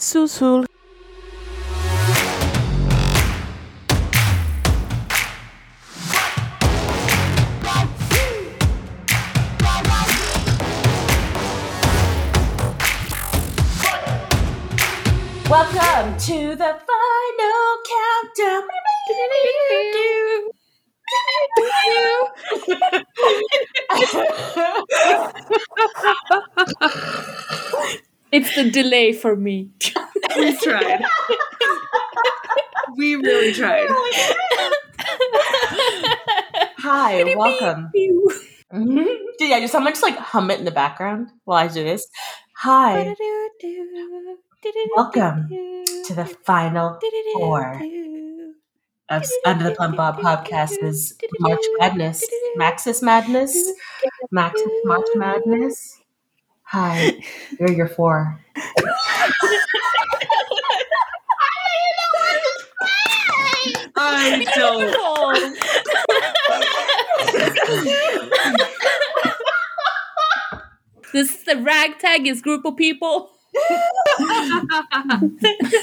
Susul. Welcome to the final countdown. It's the delay for me. We tried. we really tried. Hi, welcome. Mhm. Yeah, just someone just like hum it in the background while I do this. Hi, welcome to the final four of Under the Plumbob Podcast's March Madness, Maxis Madness, Maxis March Madness. Hi, here are your four. I don't. Know what to say. I'm so This is the ragtagest group of people.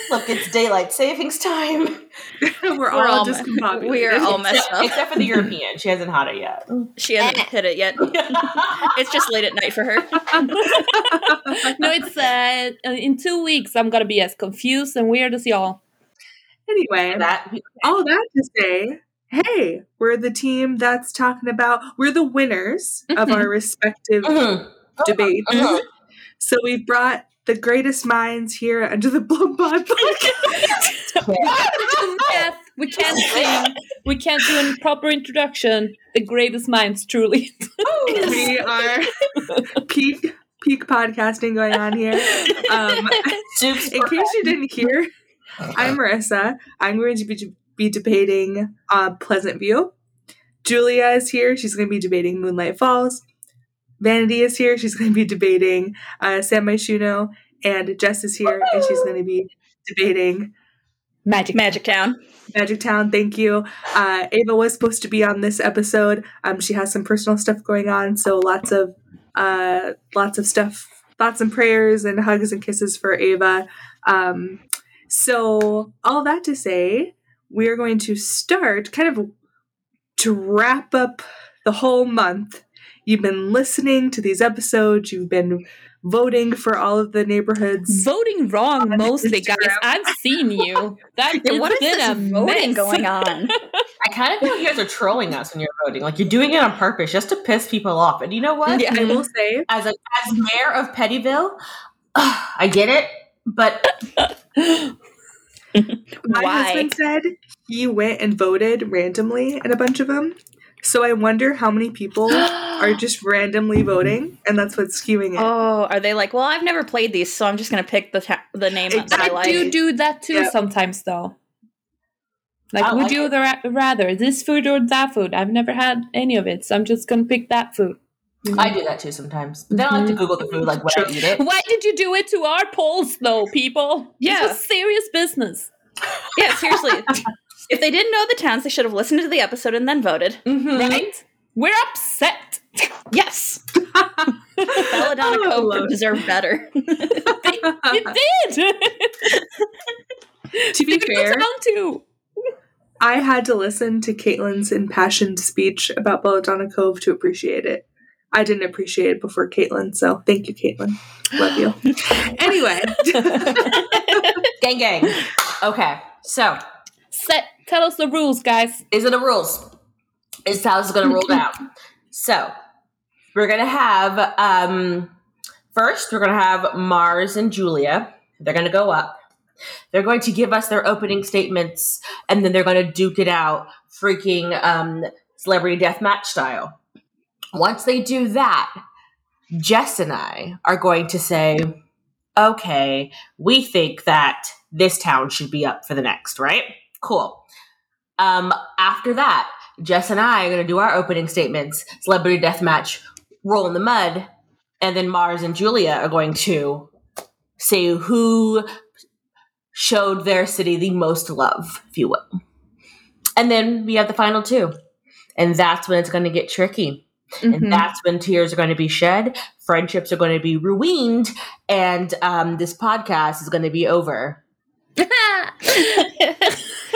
Look, it's daylight savings time. We're all, We're all just me- we are all messed Except, up. except for the European. She hasn't had it yet. She hasn't hit it yet. It's just late at night for her. No, it's uh, in two weeks. I'm gonna be as confused and weird as y'all. Anyway, that all that to say, hey, we're the team that's talking about, we're the winners of our respective Mhm. debates. Mhm. So we've brought the greatest minds here under the Plumbob podcast. yes, we can't sing. We can't do any proper introduction. The greatest minds, truly. we are peak peak podcasting going on here. Um, in case you didn't hear, I'm Marissa. I'm going to be, be debating uh, Pleasant View. Julia is here. She's going to be debating Moonlight Falls. Vanity is here. She's going to be debating uh, San Myshuno. And Jess is here, and she's going to be debating Magic. Magic Town. Magic Town. Thank you. Uh, Ava was supposed to be on this episode. Um, she has some personal stuff going on, so lots of uh, lots of stuff, thoughts and prayers and hugs and kisses for Ava. Um, so all that to say, we are going to start kind of to wrap up the whole month. You've been listening to these episodes. You've been voting for all of the neighborhoods. Voting wrong mostly, guys. I've seen you. That Yeah, what is been this a voting mess. going on? I kind of feel like you guys are trolling us when you're voting. Like you're doing it on purpose just to piss people off. And you know what? Yeah. I will say, As a as mayor of Pettyville, I get it, but My Why? husband said he went and voted randomly in a bunch of them. So I wonder how many people are just randomly voting, and that's what's skewing it. Oh, are they like? Well, I've never played these, so I'm just gonna pick the ta- the name that I like. I do do that too Yeah. sometimes, though. Like, I would like you it. ra- rather this food or that food? I've never had any of it, so I'm just gonna pick that food. I do that too sometimes. But then I like to mm-hmm. Google the food, like when I eat it. Why did you do it to our polls, though, people? Yeah. this was serious business. yeah, seriously. if they didn't know the towns, they should have listened to the episode and then voted. Mhm. Right? We're upset. Yes, Belladonna Oh, Cove Lord. deserve better. you did. to be They fair, were down to. I had to listen to Caitlin's impassioned speech about Belladonna Cove to appreciate it. I didn't appreciate it before Caitlin, so thank you, Caitlin. Love you. anyway, Gang gang. Okay. So Set. Tell us the rules, guys. these are the rules. This is how it's gonna roll down. So we're gonna have um first we're gonna have Mars and Julia. They're gonna go up. They're going to give us their opening statements and then they're gonna duke it out freaking um celebrity death match style. Once they do that, Jess and I are going to say, okay, we think that this town should be up for the next, right? Cool. Um, after that, Jess and I are going to do our opening statements, celebrity death match, roll in the mud, and then Mars and Julia are going to say who showed their city the most love, if you will. And then we have the final two. And that's when it's going to get tricky. Mhm. And that's when tears are going to be shed, friendships are going to be ruined, and um, this podcast is going to be over.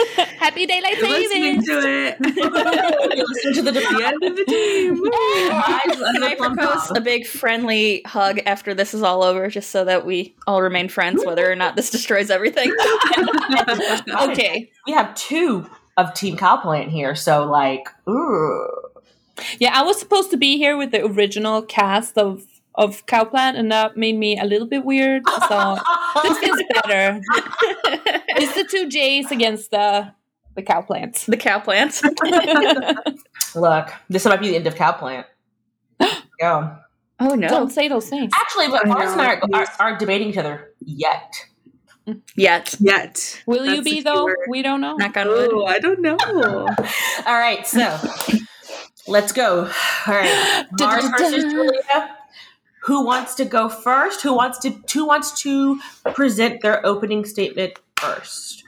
Happy daylight You're listening savings. to it. You listen to the the end of the day. Woo. Can I propose a big friendly hug after this is all over, just so that we all remain friends, whether or not this destroys everything? Okay. We have two of Team Cowplant here, so like, ooh. Yeah, I was supposed to be here with the original cast of of Cowplant, and that made me a little bit weird. So this feels better. it's the two J's against the the Cowplants. the cow plants. Look, this might be the end of Cowplant. Go. Oh no! Don't say those things. Actually, but I Mars and I are, are, are debating each other yet. Yet, Yet. Will you be though? word. We don't know. knock on wood. Oh, I don't know. All right, so let's go. All right, Mars versus Julia. Who wants to go first? Who wants to who wants to present their opening statement first?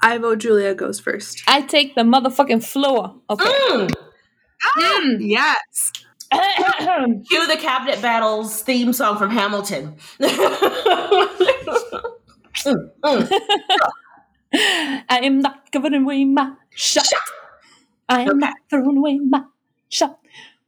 I vote Julia goes first. I take the motherfucking floor. Okay. Mm. Mm. Yes. Cue the Cabinet Battles theme song from Hamilton. Mm, mm. I am not giving away my shot. I am Okay. not throwing away my shot.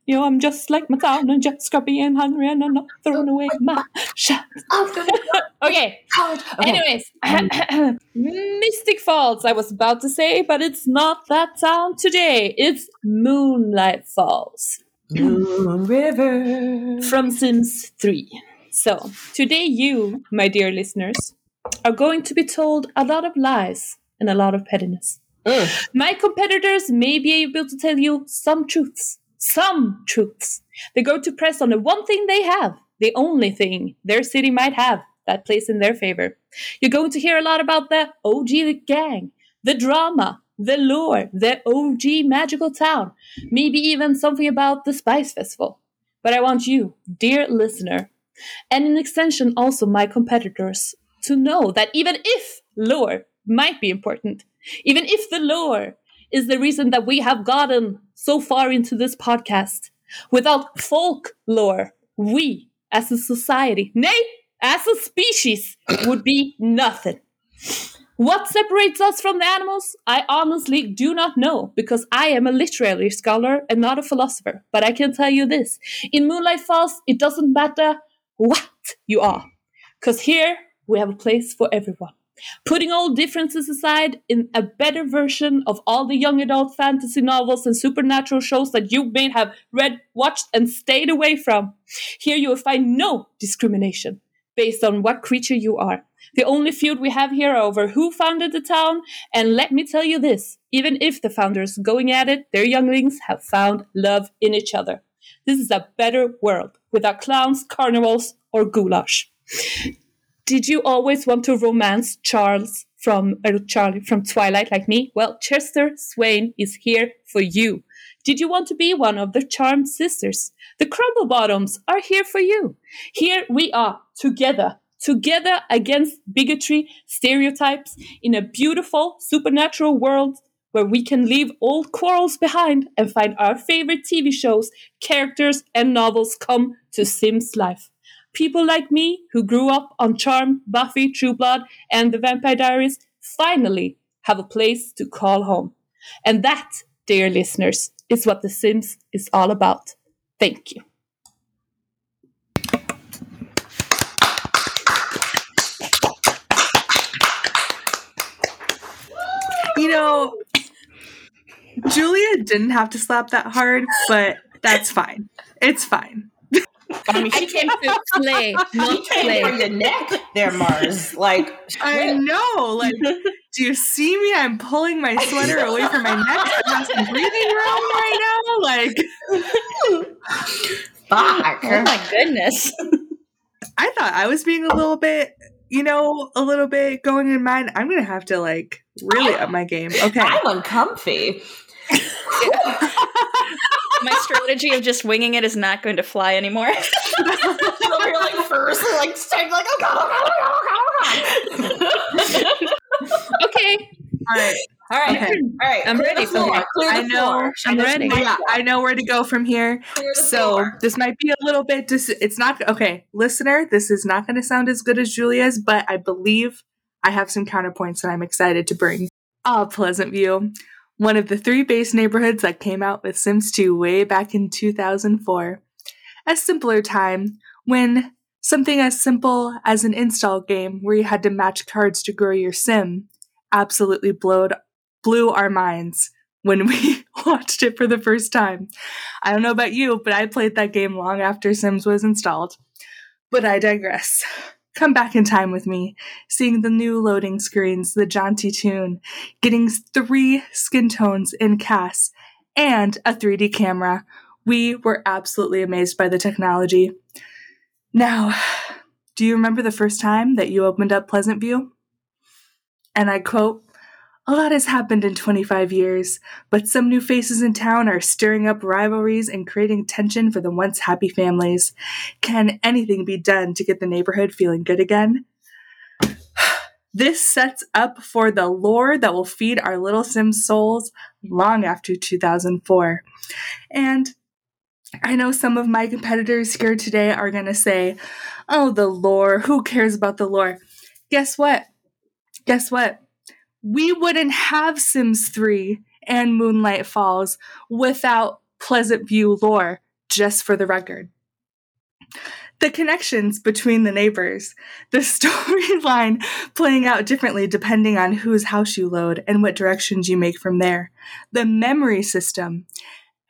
Yo, I'm just like my town and Jet Scrubby and Henry, and I'm not throwing away my shot. Okay. Okay. Anyways, Mystic Falls, I was about to say, but it's not that town today. It's Moonlight Falls Moon River. from Sims 3. So, today you, my dear listeners, are going to be told a lot of lies and a lot of pettiness. Mm. My competitors may be able to tell you some truths. Some truths. They go to press on the one thing they have, the only thing their city might have that plays in their favor. You're going to hear a lot about the OG gang, the drama, the lore, the OG magical town, maybe even something about the Spice Festival. But I want you, dear listener, and in extension also my competitors, to know that even if lore might be important, even if the lore is the reason that we have gotten so far into this podcast, without folklore, we as a society, nay, as a species, would be nothing. What separates us from the animals? I honestly do not know because I am a literary scholar and not a philosopher. But I can tell you this in Moonlight Falls, it doesn't matter what you are, because here we have a place for everyone. Putting all differences aside, in a better version of all the young adult fantasy novels and supernatural shows that you may have read, watched, and stayed away from, here you will find no discrimination based on what creature you are. The only feud we have here over who founded the town, and let me tell you this even if the founders going at it, their younglings have found love in each other. This is a better world without clowns, carnivals, or goulash. Did you always want to romance Charles from uh, Charlie from Twilight like me? Well, Chester Swain is here for you. Did you want to be one of the charmed sisters? The Crumplebottoms are here for you. Here we are together, together against bigotry, stereotypes, in a beautiful supernatural world where we can leave old quarrels behind and find our favorite TV shows, characters, and novels come to Sims life. People like me, who grew up on Charm, Buffy, True Blood, and The Vampire Diaries, finally have a place to call home. And that, dear listeners, is what The Sims is all about. Thank you. You know, Julia didn't have to slap that hard, but that's fine. It's fine. I mean, she came, to play, not came for your neck there, Mars. Like, I know. Like, do you see me? I'm pulling my sweater away from my neck. I have some breathing room right now. Like, fuck. Oh my goodness! I thought I was being a little bit, you know, a little bit going in mine. I'm gonna have to like really up my game. Okay. I'm uncomfy. My strategy of just winging it is not going to fly anymore. She's over here like first, like staying like, oh god, oh god, oh god, oh god, oh. Okay, All right. All right. Okay. All right. I'm Clear ready the floor. Clear the I know- floor. I'm ready. yeah. I know where to go from here. So floor. this might be a little bit dis- it's not okay, listener, this is not going to sound as good as Julia's, but I believe I have some counterpoints that I'm excited to bring. Ah, Pleasant View, one of the three base neighborhoods that came out with Sims 2 way back in 2004. A simpler time when something as simple as an install game where you had to match cards to grow your sim absolutely blowed blew our minds when we watched it for the first time. I don't know about you, but I played that game long after Sims was installed. But I digress. Come back in time with me, seeing the new loading screens, the jaunty tune, getting three skin tones in CAS, and a 3D camera. We were absolutely amazed by the technology. Now, do you remember the first time that you opened up Pleasant View? And I quote, a lot has happened in 25 years, but some new faces in town are stirring up rivalries and creating tension for the once happy families. Can anything be done to get the neighborhood feeling good again? This sets up for the lore that will feed our little Sims souls long after 2004. And I know some of my competitors here today are going to say, oh, the lore, who cares about the lore? Guess what? Guess what? We wouldn't have Sims 3 and Moonlight Falls without Pleasant View lore, just for the record. The connections between the neighbors, the storyline playing out differently depending on whose house you load and what directions you make from there, the memory system.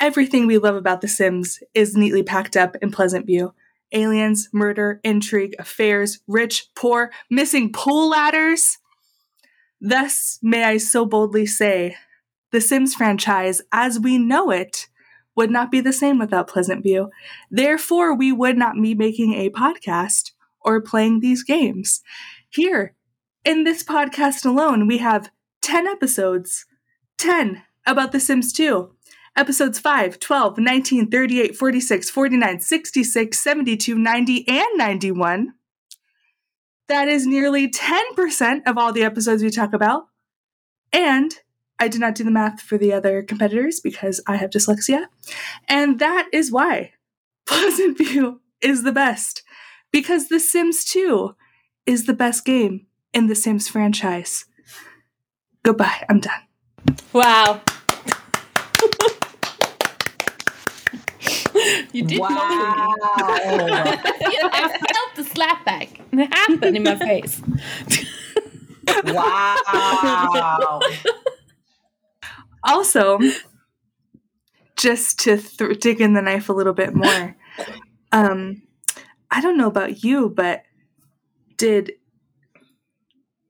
Everything we love about The Sims is neatly packed up in Pleasant View. Aliens, murder, intrigue, affairs, rich, poor, missing pool ladders. Thus, may I so boldly say, the Sims franchise, as we know it, would not be the same without Pleasant View. Therefore, we would not be making a podcast or playing these games. Here, in this podcast alone, we have 10 episodes 10 about The Sims 2. Episodes 5, 12, 19, 38, 46, 49, 66, 72, 90, and 91. That is nearly 10% of all the episodes we talk about. And I did not do the math for the other competitors because I have dyslexia. And that is why Pleasant View is the best. Because The Sims 2 is the best game in the Sims franchise. Goodbye. I'm done. Wow. You did Wow. motivate me. I felt the slap back happen in my face. wow. Also, just to th- dig in the knife a little bit more, um, I don't know about you, but did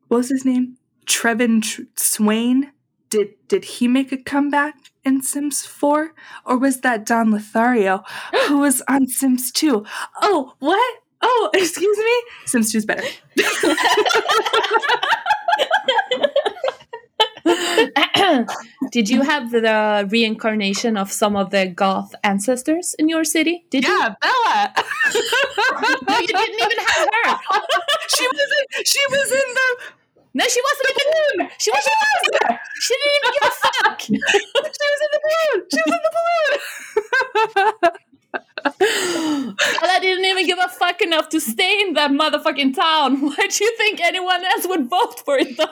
what was his name? Trevin Tr- Swain. Did did he make a comeback in Sims 4, or was that Don Lothario who was on Sims 2? Oh, what? Oh, excuse me. Sims 2 is better. Did you have the reincarnation of some of the goth ancestors in your city? Did you? Yeah, Bella. No, you didn't even have her. she was in, she was in the No, she wasn't in the balloon. She wasn't there. She didn't even give a fuck. she was in the balloon. She was in the balloon. Ella didn't even give a fuck enough to stay in that motherfucking town. Why do you think anyone else would vote for it though?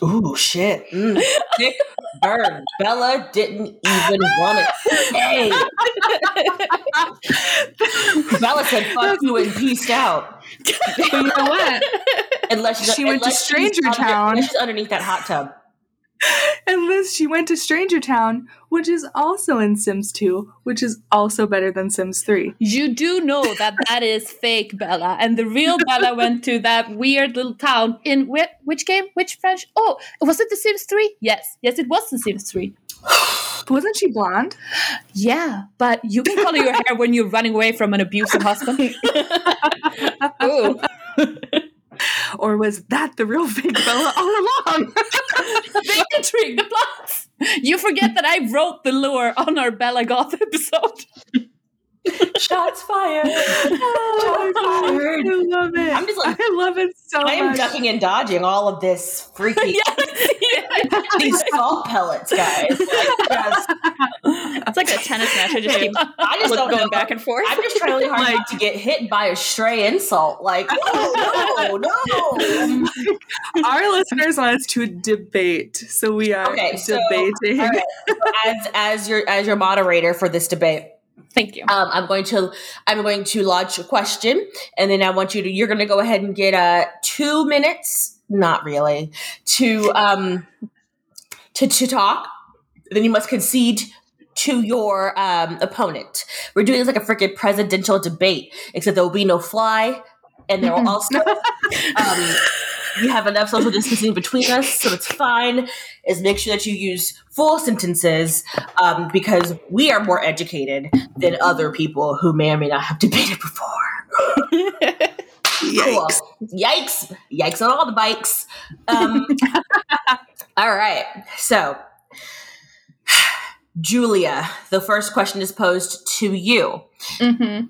Ooh, shit. Mm, burn. Bella didn't even want to stay. Bella said, fuck you and peaced out. But you know what? Unless she's, She went to unless she's Stranger under- Town. unless she's underneath that hot tub. Unless she went to Stranger Town, which is also in Sims 2, which is also better than Sims 3. You do know that that is fake Bella, and the real Bella went to that weird little town in whi- which game? Which French? Oh, was it The Sims 3? Yes, yes, it was The Sims 3. But wasn't she blonde? Yeah, but you can color your hair when you're running away from an abusive husband. Ooh. Or was that the real fake Bella all along? the intrigue, the plots. You forget that I wrote the lure on our Bella Goth episode. Shots fired. oh, Shots fired. I love it. I'm just like- I love it so much. I am much. ducking and dodging all of this freaky. yeah, These salt pellets, guys. Like, just- It's like a tennis match. I just keep I just don't going know. back and forth. I'm just trying really hard Like- not to get hit by a stray insult. Like, oh, no, no. Our listeners want us to debate, so we are Okay, so- debating. All right. As as your as your moderator for this debate, Thank you. um, I'm going to I'm going to launch a question, and then I want you to you're going to go ahead and get uh two minutes, not really, to um to to talk. Then you must concede to your um opponent. We're doing this like a freaking presidential debate, except there will be no fly, and there will also um, we have enough social distancing between us, so it's fine. Is make sure that you use full sentences um, because we are more educated than other people who may or may not have debated before. Cool. Yikes. Yikes! Yikes on all the bikes. Um, all right, so Julia, the first question is posed to you. Mm-hmm.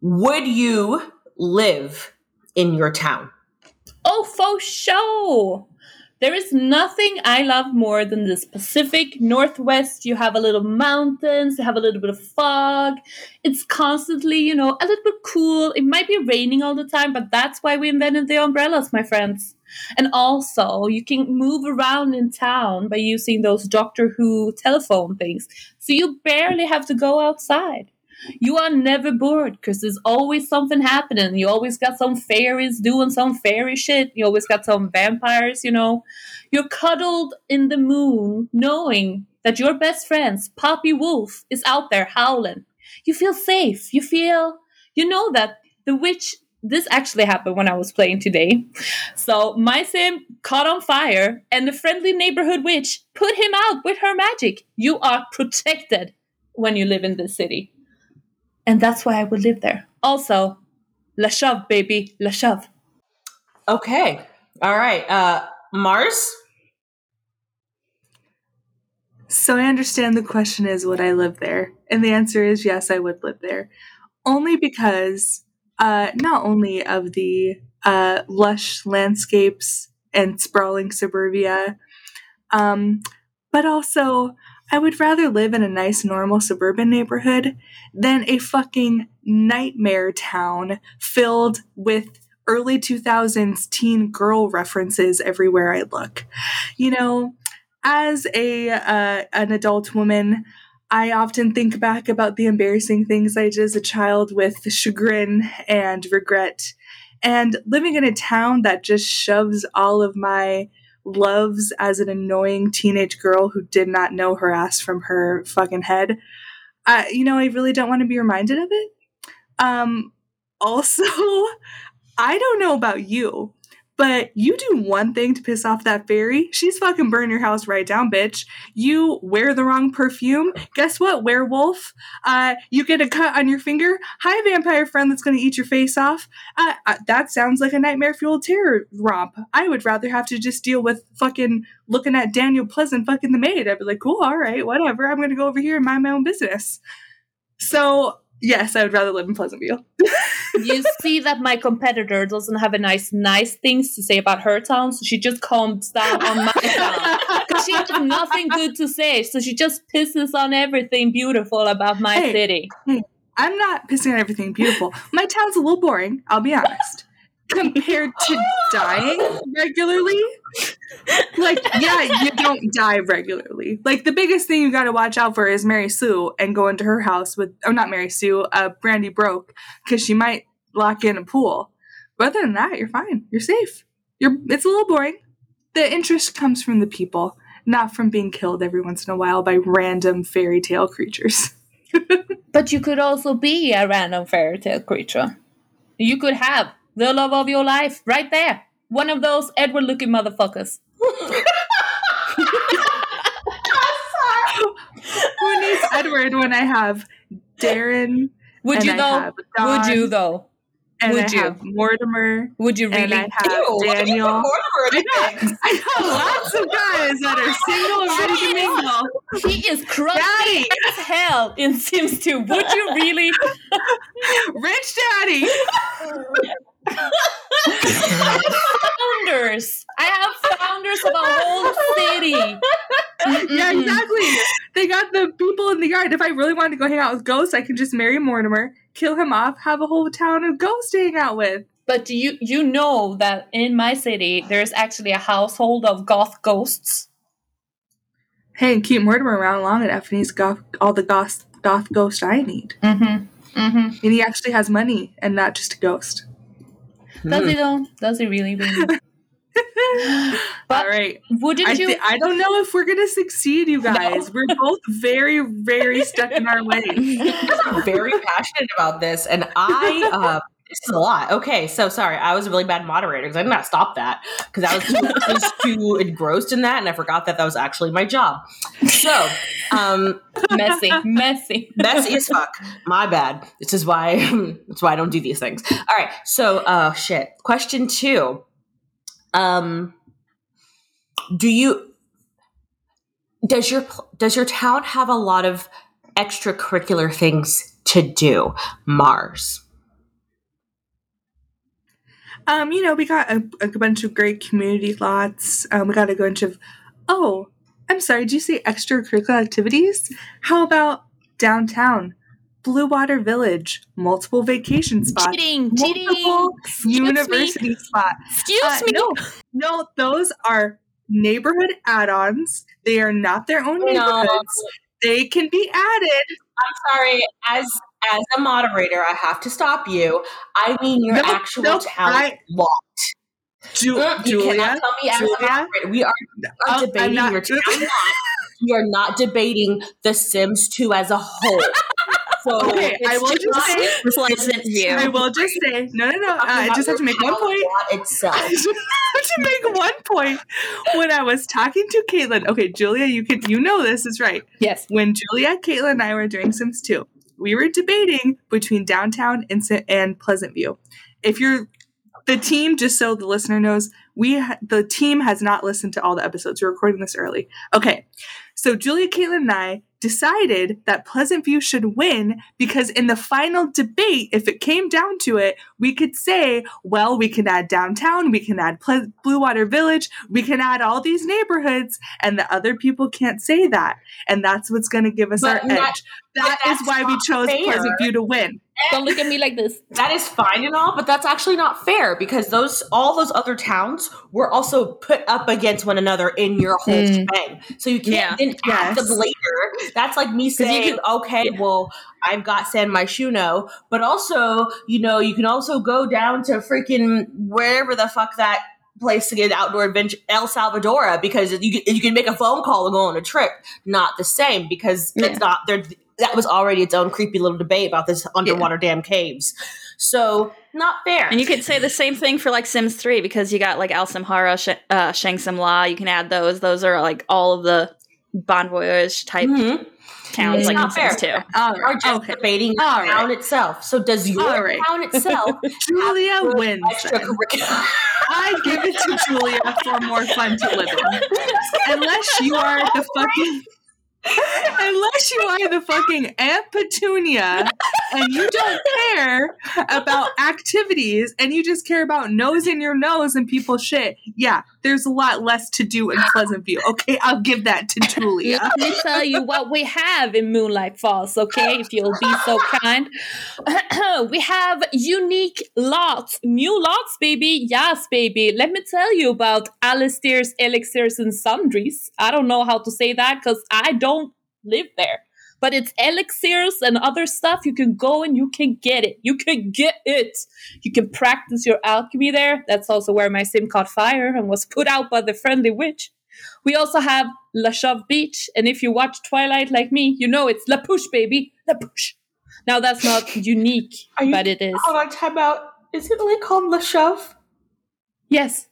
Would you live in your town? Oh, for sure. There is nothing I love more than this Pacific Northwest. You have a little mountains, you have a little bit of fog. It's constantly, you know, a little bit cool. It might be raining all the time, but that's why we invented the umbrellas, my friends. And also, you can move around in town by using those Doctor Who telephone things. So you barely have to go outside. You are never bored because there's always something happening. You always got some fairies doing some fairy shit. You always got some vampires, you know. You're cuddled in the moon knowing that your best friends, Poppy Wolf, is out there howling. You feel safe. You feel, you know that the witch, this actually happened when I was playing today. So my sim caught on fire and the friendly neighborhood witch put him out with her magic. You are protected when you live in this city and that's why I would live there. Also, La Shove, baby, La Shove. Okay. All right. Uh Mars? So I understand the question is would I live there? And the answer is yes, I would live there. Only because uh not only of the uh lush landscapes and sprawling suburbia, um, but also I would rather live in a nice normal suburban neighborhood than a fucking nightmare town filled with early 2000s teen girl references everywhere I look. You know, as a uh, an adult woman, I often think back about the embarrassing things I did as a child with chagrin and regret. And living in a town that just shoves all of my loves as an annoying teenage girl who did not know her ass from her fucking head. Uh, you know, I really don't want to be reminded of it. Um, also, I don't know about you, but you do one thing to piss off that fairy, she's fucking burn your house right down, bitch. You wear the wrong perfume. Guess what, werewolf? Uh, you get a cut on your finger. Hi, vampire friend that's gonna eat your face off. Uh, uh, that sounds like a nightmare fueled terror romp. I would rather have to just deal with fucking looking at Daniel Pleasant fucking the maid. I'd be like, cool, all right, whatever. I'm gonna go over here and mind my own business. So, yes, I would rather live in Pleasantville. you see that my competitor doesn't have a nice, nice things to say about her town, so she just calms down on my town. Because she has nothing good to say, so she just pisses on everything beautiful about my Hey. city. I'm not pissing on everything beautiful. My town's a little boring, I'll be honest. Compared to dying regularly, like, yeah, you don't die regularly. Like, the biggest thing you gotta watch out for is Mary Sue and go into her house with, oh, not Mary Sue, uh, Brandy Broke, because she might lock in a pool. But other than that, you're fine. You're safe. You're, it's a little boring. The interest comes from the people, not from being killed every once in a while by random fairy tale creatures. But you could also be a random fairy tale creature. You could have the love of your life right there. One of those Edward looking motherfuckers. Who needs Edward when I have Darren? Would you though? Would you though? And would I you? have Mortimer. Would you And really? I have Ew, why do you Daniel. Mortimer I the got, mix? I got lots of guys that are single and ready to mingle. He is crusty as hell in Sims 2. Would you really? rich daddy. founders. I have founders of a whole exactly. yeah, exactly. They got the people in the yard. If I really wanted to go hang out with ghosts, I could just marry Mortimer, kill him off, have a whole town of ghosts to hang out with. But you you know that in my city there's actually a household of goth ghosts. Hey, and keep Mortimer around long enough, and he's got all the goth, goth ghost I need. Mm-hmm. Mm-hmm. And he actually has money and not just a ghost. Does he though? Does he really? really? But all right. wouldn't I, you? I don't know if we're going to succeed, you guys. We're both very, very stuck in our ways. Very passionate about this, and I. Uh, this is a lot. Okay, so sorry, I was a really bad moderator because I did not stop that because I was too, I was too engrossed in that, and I forgot that that was actually my job. So, um, messy, messy. messy as fuck. My bad. This is why. That's why I don't do these things. All right. So, uh, shit. Question two. Um, do you does your does your town have a lot of extracurricular things to do? Mars. Um, you know, we got a, a bunch of great community lots. Um, we got a bunch of, oh, I'm sorry, did you say extracurricular activities? How about downtown? Bluewater Village, multiple vacation spots, Cheating, cheating. multiple Excuse university spots. Excuse Uh, me. No, no, those are neighborhood add-ons. They are not their own No. neighborhoods. They can be added. I'm sorry. As as a moderator, I have to stop you. I mean your Nope, actual nope, town I- law. Ju- Mm, you Julia, cannot tell me as a Julia, moderator. We are, we are Oh, debating not- your town law. We are not debating The Sims 2 as a whole. So Okay, I will just not- say- Pleasant view. I will just say, no, no, no. Uh, I just have to make one point. law itself. I just have to make one point. When I was talking to Caitlin, okay, Julia, you can you know this is right. Yes. When Julia, Caitlin, and I were doing Sims 2, we were debating between downtown and, and Pleasant View. If you're the team, just so the listener knows, we ha- the team has not listened to all the episodes. We're recording this early. Okay, so Julia, Caitlin, and I decided that Pleasant View should win because in the final debate, if it came down to it, we could say, well, we can add downtown, we can add Ple- Bluewater Village, we can add all these neighborhoods, and the other people can't say that. And that's what's going to give us But our that- edge. That is why we chose fair. Pleasant View to win. Don't look at me like this. That is fine and all, but that's actually not fair because those all those other towns were also put up against one another in your whole Mm. shebang. So you can't Yeah. then add Yes. them later. That's like me you saying, okay, well, I've got San Myshuno, but also, you know, you can also go down to freaking wherever the fuck that place to get outdoor adventure, El Salvador, because you can, you can make a phone call and go on a trip. Not the same because Yeah. it's not there. That was already its own creepy little debate about this underwater damn caves. So not fair. And you could say the same thing for like Sims 3 because you got like Al Simhara, Sh- uh, Shang Simla. You can add those. Those are like all of the Bon Voyage type Mhm. towns It's like in not Sims fair. 2. All are just Okay. debating the All town right. itself. So does your All right. town itself Julia wins. I give it to Julia for more fun to live in. Unless you are the fucking. Unless you are the fucking Aunt Petunia and you don't care about activities and you just care about nosing your nose and people's shit, yeah, there's a lot less to do in Pleasant View. Okay, I'll give that to Julia. Let me tell you what we have in Moonlight Falls, okay? If you'll be so kind. we have unique lots, new lots, baby. Yes, baby. Let me tell you about Alistair's Elixirs and Sundries. I don't know how to say that because I don't live there. But it's elixirs and other stuff. You can go and you can get it. You can get it. You can practice your alchemy there. That's also where my sim caught fire and was put out by the friendly witch. We also have La Chauve Beach, and if you watch Twilight like me, you know it's La Push, baby. La Push. Now that's not unique, you- but it is. Oh, Hold on, time out. Is it really called La Shove? Yes.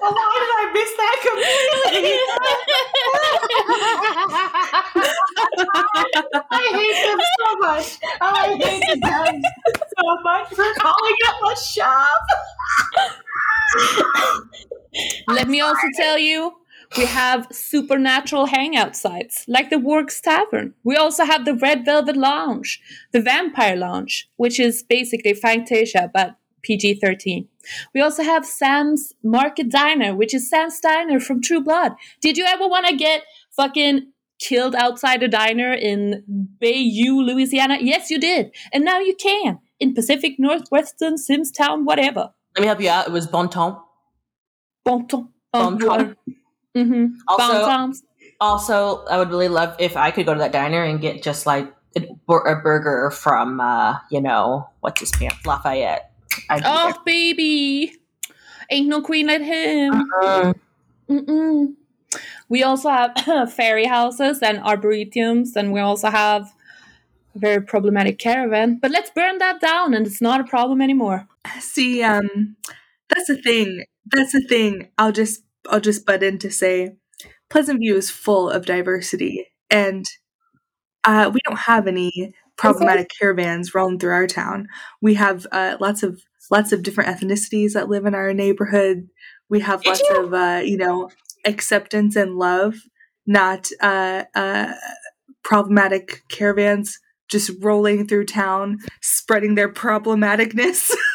Why did I miss that completely? I hate them so much. I hate them so much for calling it Le Shove. Let me also tell you, we have supernatural hangout sites like the Works Tavern. We also have the Red Velvet Lounge, the Vampire Lounge, which is basically Fangtasia, but PG 13. We also have Sam's Market Diner, which is Sam's Diner from True Blood. Did you ever want to get fucking killed outside a diner in Bayou, Louisiana? Yes, you did. And now you can in Pacific Northwestern, Simstown, whatever. Let me help you out. It was Bon Temps. Bon temps. Oh, bon temps. Mm-hmm. Also- bon tons. Also, I would really love if I could go to that diner and get just like a, a burger from, uh, you know, what's his name? Lafayette. I'd be Oh, baby. Ain't no queen like him. there. Mm. Mm-mm. We also have fairy houses and arboretums, and we also have a very problematic caravan. But let's burn that down, and it's not a problem anymore. See, um, that's the thing. That's the thing. I'll just I'll just butt in to say, Pleasant View is full of diversity, and uh, we don't have any problematic caravans rolling through our town. We have uh, lots of lots of different ethnicities that live in our neighborhood. We have Did lots you? of uh, you know acceptance and love, not uh, uh, problematic caravans just rolling through town, spreading their problematicness.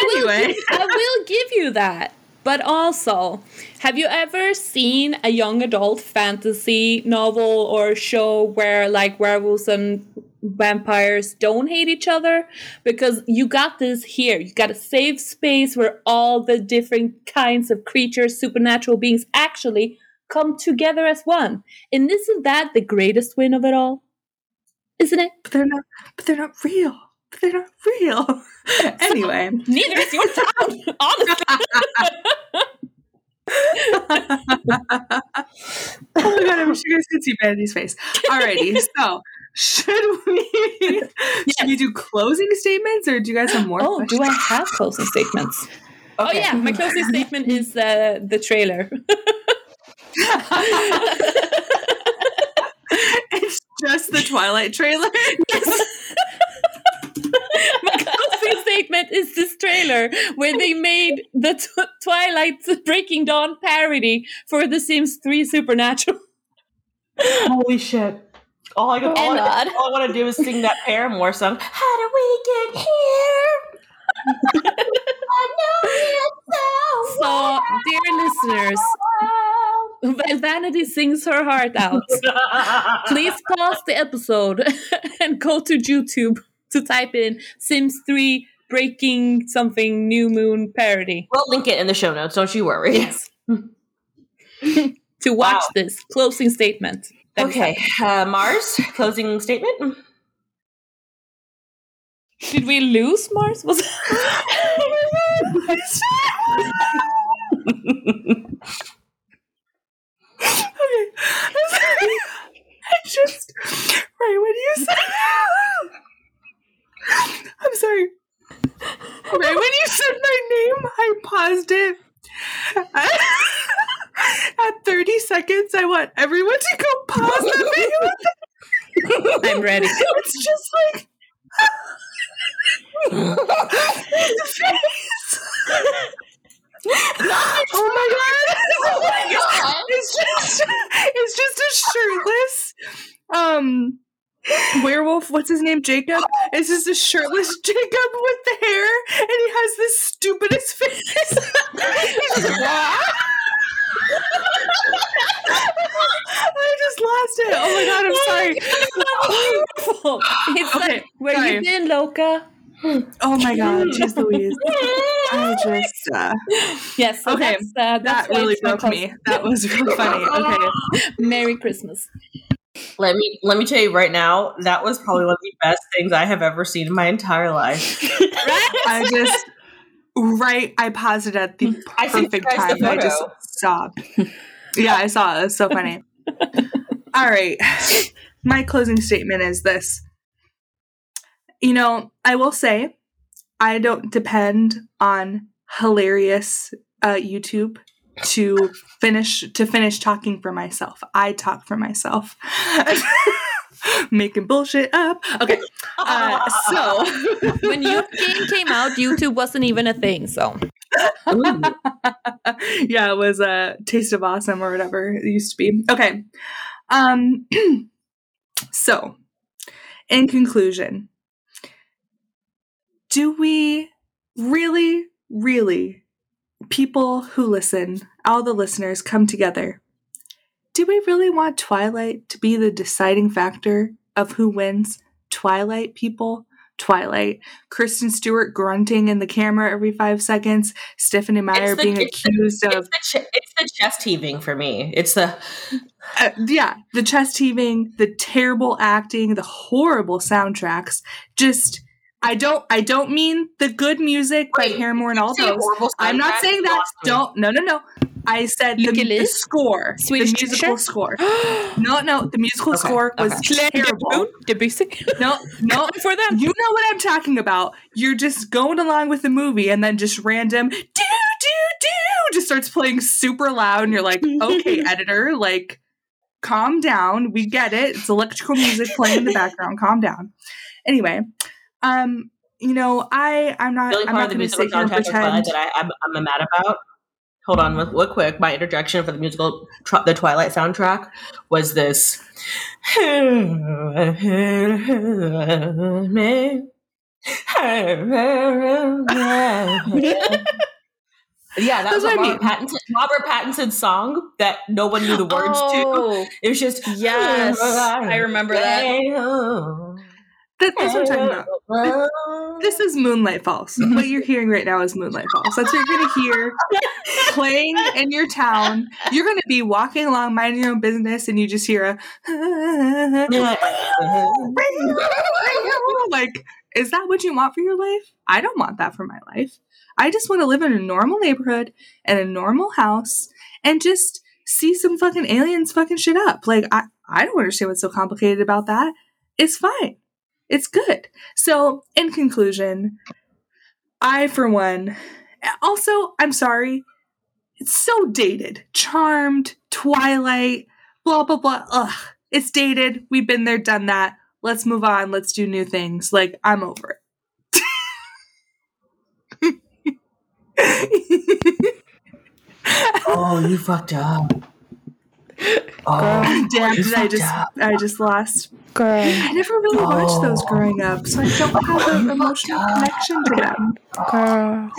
anyway, I will give you that. But also, have you ever seen a young adult fantasy novel or show where like werewolves and vampires don't hate each other? Because you got this here. You got a safe space where all the different kinds of creatures, supernatural beings actually come together as one. And isn't that the greatest win of it all? Isn't it? but they're not. But they're not real. They're not real. anyway, Neither is your town, honestly. oh my god! I wish you guys could see Vanity's face. Alrighty, so should we should we do closing statements, or do you guys have more? Oh, do? I have closing statements? Oh yeah, my closing statement is uh, the trailer. it's just the Twilight trailer. Statement is this trailer where they made the tw- Twilight Breaking Dawn parody for The Sims 3 Supernatural. Holy shit. All I, all, Oh, I, all I want to do is sing that Paramore song. How do we get here? I know it's So, dear listeners, while Vanity sings her heart out, please pause the episode and go to YouTube to type in Sims 3 Breaking something New Moon parody. We'll link it in the show notes. Don't you worry. Yes. to watch Wow. this closing statement. Okay, uh, Mars, closing statement. Did we lose Mars? Was okay. I just right when you said I'm sorry. Right when you said my name, I paused it. At 30 seconds, I want everyone to go pause the video. I'm ready. It's just like the face. oh my god! Oh my God. It's just it's just a shirtless um werewolf. What's his name? Jacob. Is just a shirtless Jacob with the hair, and he has the stupidest face. I just lost it. Oh my god! I'm sorry. It's Okay, like, where sorry. you been, Loca? Oh my god, jeez Louise. I just uh, Yes. So Okay, That's, uh, that's that really broke me. That was real funny. Okay. Merry Christmas. Let me let me tell you right now, that was probably one of the best things I have ever seen in my entire life. I just right. I paused it at the I perfect the time. I just stopped. Yeah, I saw it. It's so funny. All right. My closing statement is this. You know, I will say I don't depend on hilarious uh, YouTube to finish to finish talking for myself. I talk for myself. Making bullshit up. Okay. Uh, so When your game came out, YouTube wasn't even a thing. So yeah, it was a taste of awesome or whatever it used to be. Okay. Um so in conclusion, do we really, really, people who listen, all the listeners come together, do we really want Twilight to be the deciding factor of who wins? Twilight people? Twilight. Kristen Stewart grunting in the camera every five seconds. Stephenie Meyer the- being it's the- accused It's of the, ch- it's the chest heaving for me. It's the uh, yeah, the chest heaving, the terrible acting, the horrible soundtracks. Just I don't I don't mean the good music by Wait, Paramore and all those. I'm not saying that. lost me. Don't no no no. I said the, Lucky the score, Swedish the musical teacher? score. No, no, the musical Okay, score was okay. terrible. Debussy. No, no, for them. you know what I'm talking about. You're just going along with the movie, and then just random do do do just starts playing super loud, and you're like, okay, editor, like, calm down. We get it. It's electrical music playing in the background. Calm down. Anyway, um, you know, I I'm not only I'm part not of the going to musical sit here and soundtrack of Twilight pretend. that I, I'm, I'm mad about. Hold on, real real quick. My interjection for the musical, the Twilight soundtrack, was this. Yeah, that That's was a I Robert Pattinson, Robert Pattinson song that no one knew the words to. oh, It was just Yes, I remember that. That, that's what I'm talking about. This is Moonlight Falls. Uh-huh. what you're hearing right now is Moonlight Falls. That's what you're going to hear playing in your town. You're going to be walking along, minding your own business, and you just hear a like, is that what you want for your life? I don't want that for my life. I just want to live in a normal neighborhood and a normal house and just see some fucking aliens fucking shit up. Like, I, I don't understand what's so complicated about that. It's fine. It's good. So, in conclusion, I, for one, also, I'm sorry, it's so dated. Charmed, Twilight, blah, blah, blah. Ugh, it's dated. We've been there, done that. Let's move on. Let's do new things. Like, I'm over it. Oh, you fucked up. Oh, Damn, did I just up. I just lost. Girl. I never really watched those Oh. growing up, so I don't have an emotional up. connection to them. Girl.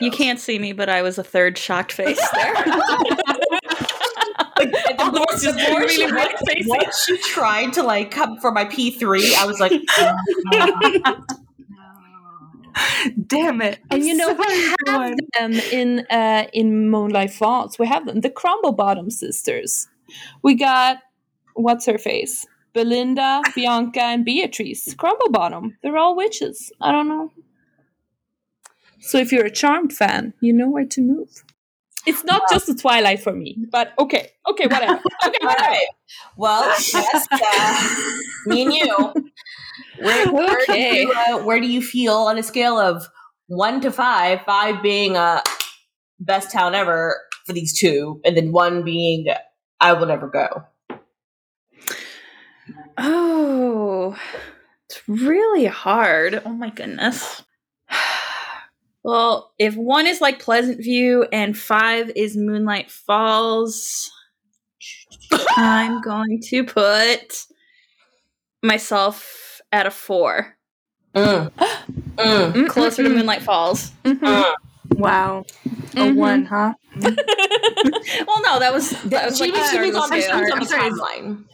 you can't see me, but I was a third shocked face there. Like, the All of more- just the more really she- blank faces. Once she tried to like come for my P three, I was like, Damn it! And I'm you know we have them in uh, in Moonlight Falls. We have them, the Crumplebottom sisters. We got what's her face, Belinda, Bianca, and Beatrice. Crumplebottom. They're all witches. I don't know. So if you're a Charmed fan, you know where to move. It's not just the Twilight for me, but okay, okay, whatever. Okay, whatever. right. Well, Jessica, me and you. Where, where, Okay. do you, uh, where do you feel on a scale of one to five? Five being uh, best town ever for these two, and then one being I will never go. Oh, it's really hard. Oh my goodness. Well, if one is like Pleasant View and five is Moonlight Falls, I'm going to put myself at a four, Mm. Mm. closer to Moonlight Falls. Mhm. Mm. Wow, a Mhm. one, huh? well, no, that was that was She like was, she was on the, she start. I'm sorry. timeline.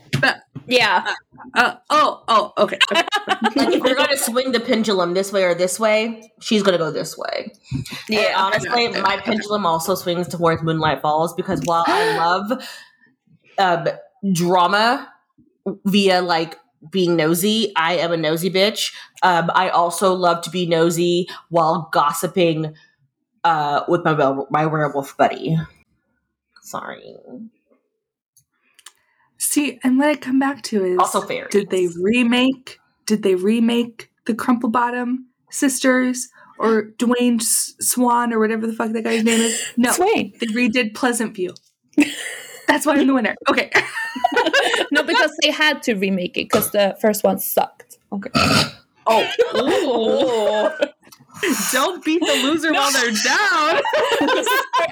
Yeah, Uh, oh, oh, okay. okay. Like if we're going to swing the pendulum this way or this way, she's going to go this way. Yeah, yeah. honestly, my pendulum also swings towards Moonlight Falls because while I love um, drama via like being nosy, I am a nosy bitch. Um, I also love to be nosy while gossiping uh, with my my werewolf buddy. Sorry. See, and what I come back to is Also fairies. did they remake? Did they remake the Crumplebottom sisters or Dwayne S- Swan or whatever the fuck that guy's name is? No, Swain. they redid Pleasant View. That's why I'm the winner. Okay. No, because they had to remake it because the first one sucked. Okay. Oh, Don't beat the loser while they're down.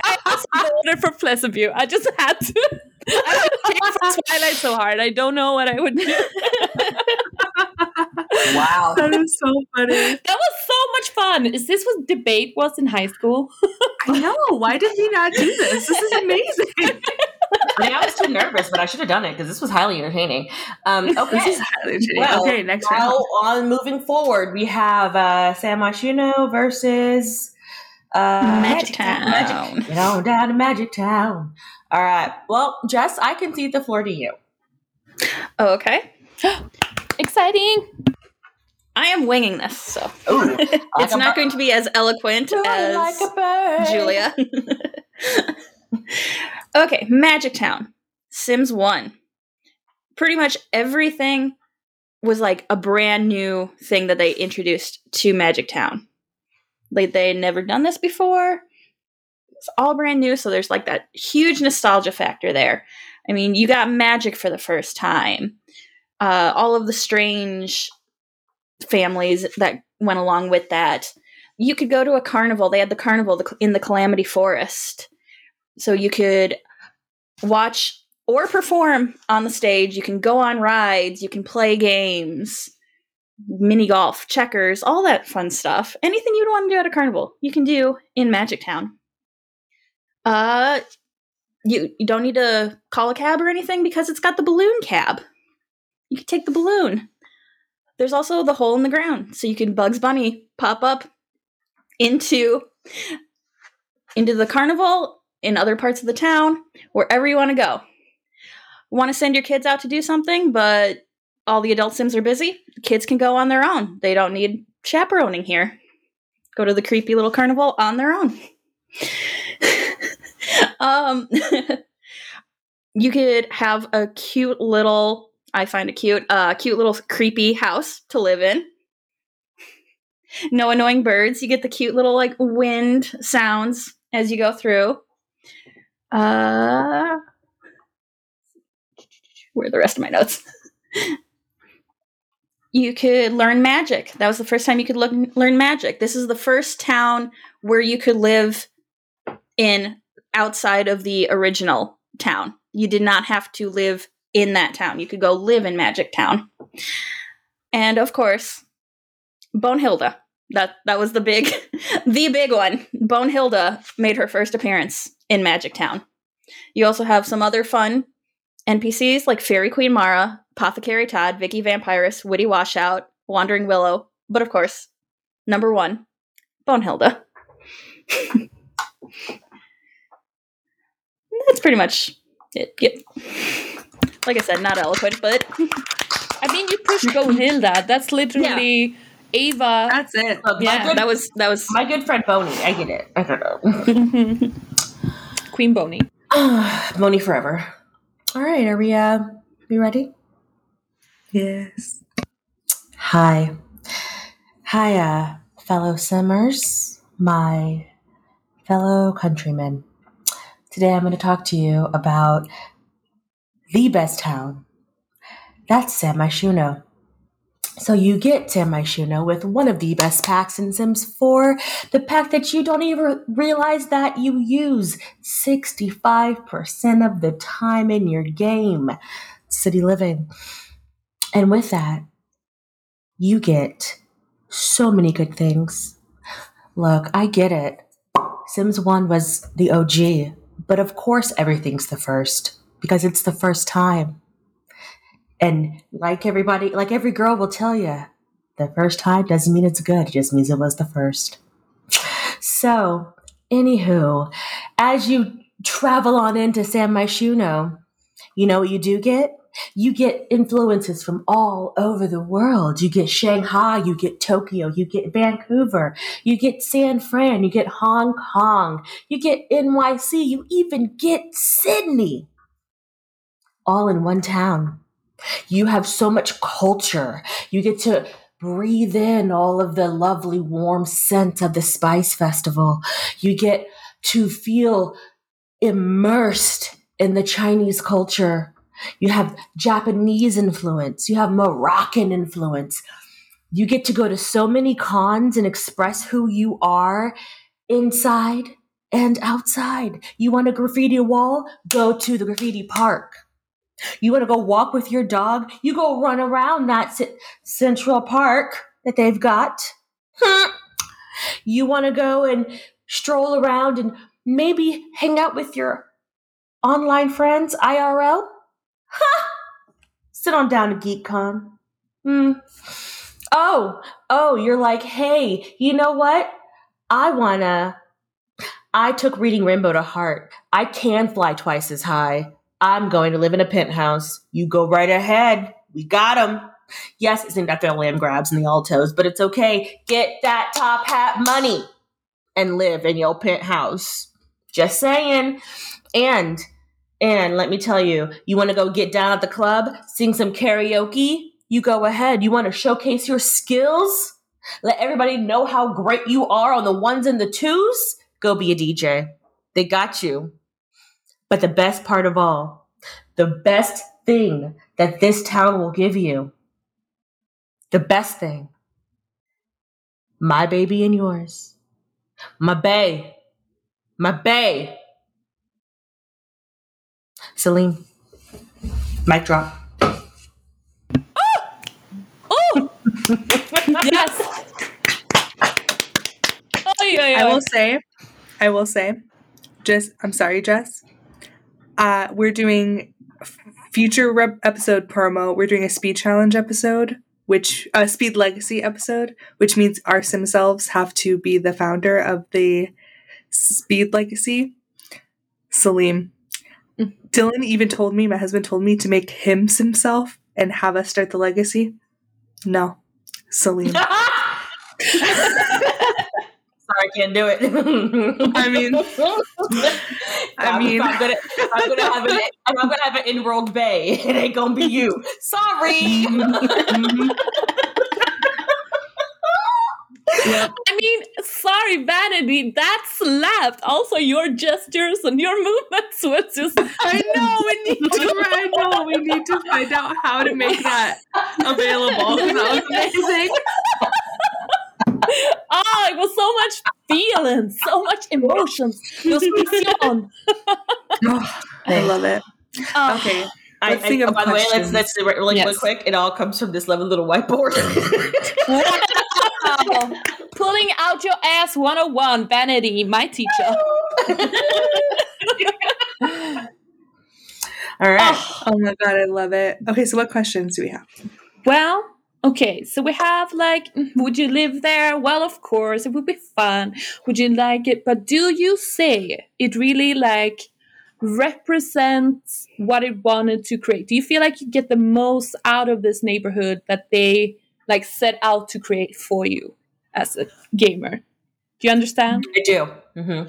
I also voted for Pleasant View. I just had to. I just came for Twilight so hard. I don't know what I would do. Wow. That is so funny. That was so much fun. Is this what debate was in high school? I know. Why did we not do this? This is amazing. I mean, I was too nervous, but I should have done it because this was highly entertaining. Um, okay. This is highly entertaining. Well, okay, next now round. on moving forward, we have uh, San Myshuno versus uh, Magic Town. Magic, get on down to Magic Town. All right. Well, Jess, I concede the floor to you. Oh, okay. Exciting. I am winging this, so Ooh, it's not going to be as eloquent as like a bird. Julia. okay, Magic Town. Sims 1. Pretty much everything was like a brand new thing that they introduced to Magic Town. Like they had never done this before. It's all brand new, so there's like that huge nostalgia factor there. I mean, you got magic for the first time. Uh, all of the strange families that went along with that. You could go to a carnival. They had the carnival in the Calamity Forest. So you could watch or perform on the stage. You can go on rides. You can play games, mini golf, checkers, all that fun stuff. Anything you'd want to do at a carnival, you can do in Magic Town. Uh, you, you don't need to call a cab or anything because it's got the balloon cab. You can take the balloon. There's also the hole in the ground, so you can Bugs Bunny pop up into into the carnival in other parts of the town, wherever you want to go. Want to send your kids out to do something, but all the adult sims are busy? Kids can go on their own. They don't need chaperoning here. Go to the creepy little carnival on their own. um you could have a cute little I find it cute, uh cute little creepy house to live in. No annoying birds. You get the cute little like wind sounds as you go through. Uh where are the rest of my notes? you could learn magic. That was the first time you could look, learn magic. This is the first town where you could live in outside of the original town. You did not have to live in that town. You could go live in Magic Town. And of course, Bonehilda. That that was the big the big one. Bonehilda made her first appearance in Magic Town. You also have some other fun NPCs like Fairy Queen Mara, Apothecary Todd, Vicky Vampirus, Witty Washout, Wandering Willow, but of course, number one, Bonehilda. That's pretty much it. Yep. Like I said, not eloquent, but I mean, you pushed Bonehilda. That's literally Ava. That's it. Look, Yeah, my, good, that was that was my good friend Boney. I get it. I don't know. Queen Boney. Boney forever. All right, are we uh we ready? Yes. Hi. Hi, uh, fellow simmers, my fellow countrymen. Today I'm going to talk to you about the best town. That's San Myshuno. So you get San Myshuno with one of the best packs in Sims 4, the pack that you don't even realize that you use 65% of the time in your game. City living. And with that, you get so many good things. Look, I get it. Sims 1 was the OG, but of course everything's the first because it's the first time. And like everybody, like every girl will tell you, the first time doesn't mean it's good, it just means it was the first. So, anywho, as you travel on into San Myshuno, you know what you do get? You get influences from all over the world. You get Shanghai, you get Tokyo, you get Vancouver, you get San Fran, you get Hong Kong, you get NYC, you even get Sydney. All in one town. You have so much culture. You get to breathe in all of the lovely warm scent of the Spice Festival. You get to feel immersed in the Chinese culture. You have Japanese influence. You have Moroccan influence. You get to go to so many cons and express who you are inside and outside. You want a graffiti wall? Go to the graffiti park. You want to go walk with your dog? You go run around that c- Central Park that they've got. Hmm. You want to go and stroll around and maybe hang out with your online friends IRL? Sit on down to GeekCon. Hmm. Oh, oh, you're like, hey, you know what? I wanna. I took reading Rainbow to heart. I can fly twice as high. I'm going to live in a penthouse. You go right ahead. We got him. Yes, it's named after the Landgraabs and the altos, but it's okay. Get that top hat money and live in your penthouse. Just saying. And and let me tell you, you want to go get down at the club, sing some karaoke? You go ahead. You want to showcase your skills? Let everybody know how great you are on the ones and the twos? Go be a DJ. They got you. But the best part of all, the best thing that this town will give you, the best thing, my baby and yours, my bae, my bae. Salim, mic drop. Oh! Oh! yes! Oh, yeah, I will say, I will say, just I'm sorry, Jess. Uh, we're doing future rep- episode promo. We're doing a speed challenge episode, which a speed legacy episode, which means our sim selves have to be the founder of the speed legacy. Salim, Dylan even told me, my husband told me to make him himself and have us start the legacy. No, Salim. Sorry, I can't do it. I mean, I mean- if I'm gonna, if I'm gonna have an, if I'm gonna have an enrolled bay. It ain't gonna be you. Sorry. Yep. I mean, sorry, Vanity, that slapped. Also, your gestures and your movements was just. I know we need to. I know we need to find out how to make that available. That was amazing. Oh, it was so much feeling, so much emotions. Just on. Oh, I love it. Oh, Okay, I, Let's think I, of oh, by the way, let's questions. let's do it really, really Yes. quick. It all comes from this lovely little whiteboard. Wow. Pulling out your ass 101, Vanity, my teacher. all right. Oh, oh my god, I love it. Okay, so what questions do we have? well, okay, so we have like, would you live there? Well, of course, it would be fun. Would you like it? But do you say it really like represents what it wanted to create? Do you feel like you get the most out of this neighborhood that they like set out to create for you as a gamer? Do you understand? I do. hmm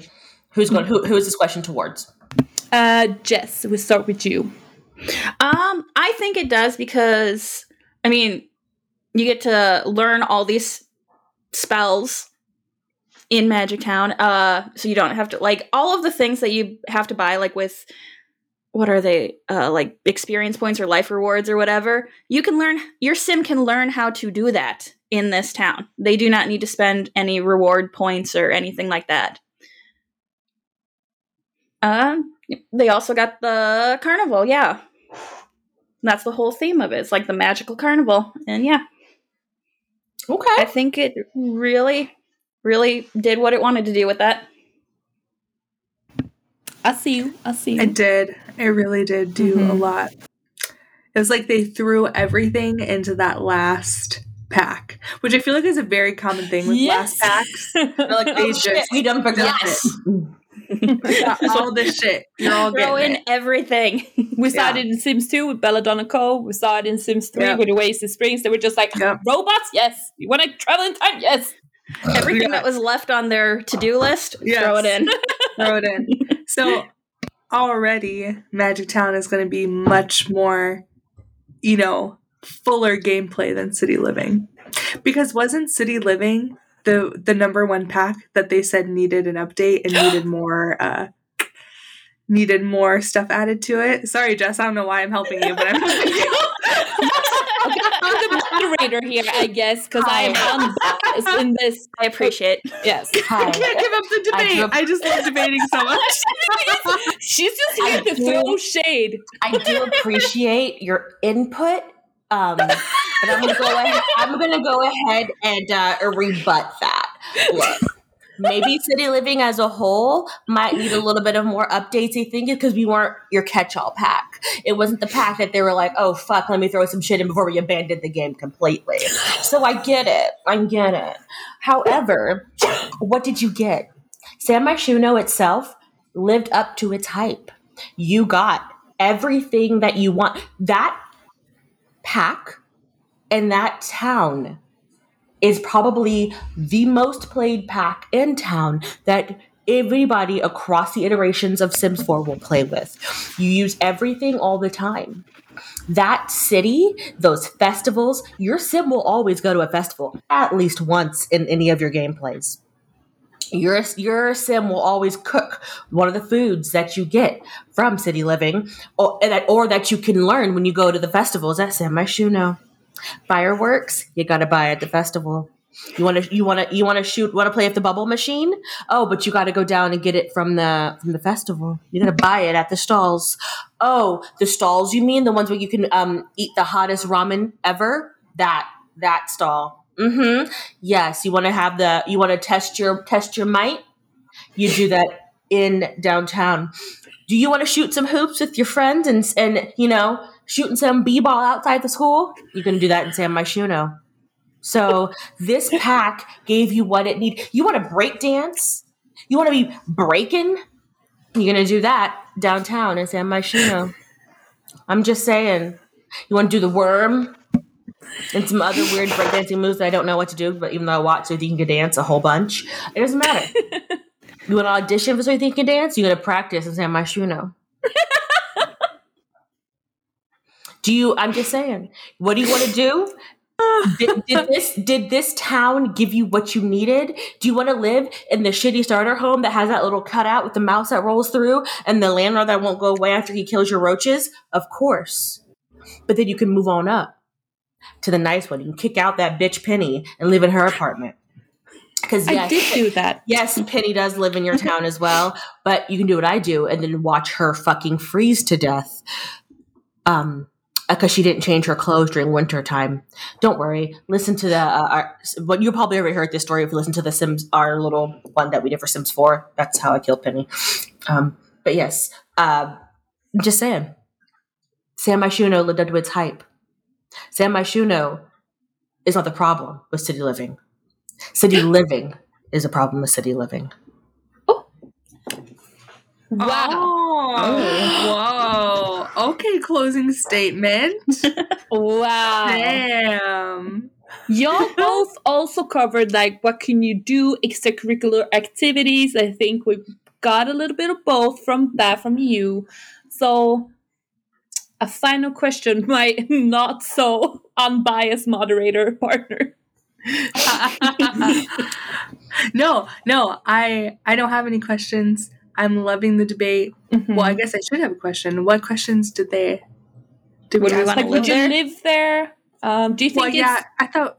Who's going? Who, who is this question towards? Uh, Jess, we start with you. Um, I think it does because I mean, you get to learn all these spells in Magic Town. Uh, so you don't have to like all of the things that you have to buy, like with what are they? Uh, like experience points or life rewards or whatever. You can learn. Your sim can learn how to do that in this town. They do not need to spend any reward points or anything like that. Um, they also got the carnival. Yeah, that's the whole theme of it. It's like the magical carnival, and yeah, I think it really, really did what it wanted to do with that. I see you. I see you. It did. It really did do a Mhm. lot. It was like they threw everything into that last pack, which I feel like is a very common thing with last packs. They're like, They oh shit, just we done forgot Yes. it. All this shit. Throw in it. everything. We started Yeah. in Sims 2 with Belladonna Cove. We started in Sims 3 Yep. with Oasis Springs. They were just like, Yep. robots? Yes. You want to travel in time? Yes. Uh, everything Yeah. that was left on their to-do list, Yes. throw it in. Throw it in. So already Magic Town is going to be much more, you know, fuller gameplay than City Living. Because wasn't City Living the the number one pack that they said needed an update and needed more uh needed more stuff added to it? Sorry, Jess, I don't know why I'm helping you, but I'm helping you. I'm the moderator here, I guess, because I am unbiased in this. I appreciate. Yes. Hi. I can't give up the debate. grew up- I, just love debating so much. She's just here I to do. throw shade. I do appreciate your input. Um, but I'm gonna go ahead. I'm gonna go ahead and uh, rebut that. Look, maybe city living as a whole might need a little bit of more updates. I think because we weren't your catch-all pack. It wasn't the pack that they were like, "Oh fuck, let me throw some shit in before we abandoned the game completely." So I get it. I get it. However, what did you get? San Myshuno itself lived up to its hype. You got everything that you want. That pack and that town is probably the most played pack in town that everybody across the iterations of Sims 4 will play with. You use everything all the time. That city, those festivals, your sim will always go to a festival at least once in any of your gameplays. Your, your sim will always cook one of the foods that you get from city living or that, or that you can learn when you go to the festivals at San Myshuno. Fireworks, you gotta buy at the festival. You want to you want to you want to shoot want to play with the bubble machine? Oh, but you got to go down and get it from the from the festival. You got to buy it at the stalls. Oh, the stalls you mean the ones where you can um eat the hottest ramen ever? That that stall. Mhm. Yes, you want to have the you want to test your test your might? You do that in downtown. Do you want to shoot some hoops with your friends and and you know, shooting some b-ball outside the school? You can do that in San Myshuno. So this pack gave you what it need. You want to break dance? You want to be breaking? You're gonna do that downtown in San Myshuno. I'm just saying. You want to do the worm and some other weird breakdancing moves that I don't know what to do, but even though I watch so you think you can dance a whole bunch, it doesn't matter. you want to audition for so you think you can dance? You got to practice in San Myshuno. do you? I'm just saying. What do you want to do? did, did this did this town give you what you needed? Do you want to live in the shitty starter home that has that little cutout with the mouse that rolls through and the landlord that won't go away after he kills your roaches? Of course. But then you can move on up to the nice one. You can kick out that bitch Penny and live in her apartment. Because I did do that. yes, Penny does live in your town as well, but you can do what I do and then watch her fucking freeze to death. Um, because she didn't change her clothes during winter time. Don't worry. Listen to the uh, our, what you probably already heard this story if you listen to the Sims our little one that we did for Sims Four. That's how I killed Penny. Um, but yes, uh, just saying. San Myshuno lived up to its hype. San Myshuno is not the problem with city living. City living is a problem with city living. Wow. Oh, whoa. Okay, closing statement. Wow. Damn. Y'all both also covered like what can you do, extracurricular activities. I think we got a little bit of both from that from you. So a final question, my not so unbiased moderator partner. no, no, I I don't have any questions. I'm loving the debate. Mm-hmm. Well, I guess I should have a question. What questions did they did Would we ask wanna like me? you there? live there? Um, do you think Well, yeah, I thought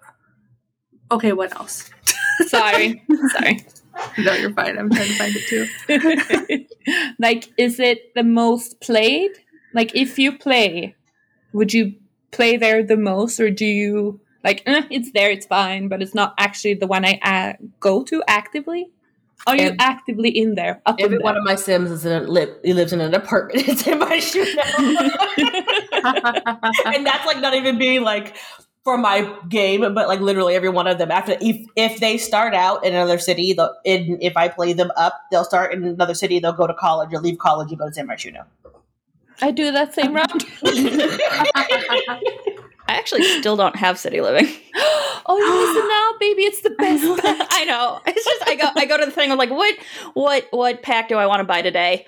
Okay, what else? sorry. sorry. no, you're fine. I'm trying to find it too. like is it the most played like if you play would you play there the most or do you like eh, it's there it's fine but it's not actually the one i uh, go to actively are you actively in there Every in one of my Sims is in a, li- he lives in an apartment. It's in my shoe now, and that's like not even being like for my game, but like literally every one of them. After if if they start out in another city, they'll, in, if I play them up, they'll start in another city. They'll go to college or leave college and go to San Martino. i do that same round I actually still don't have city living. oh you listen now baby it's the best pack. I know. It's just I go I go to the thing. I'm like, what what what pack do I want to buy today?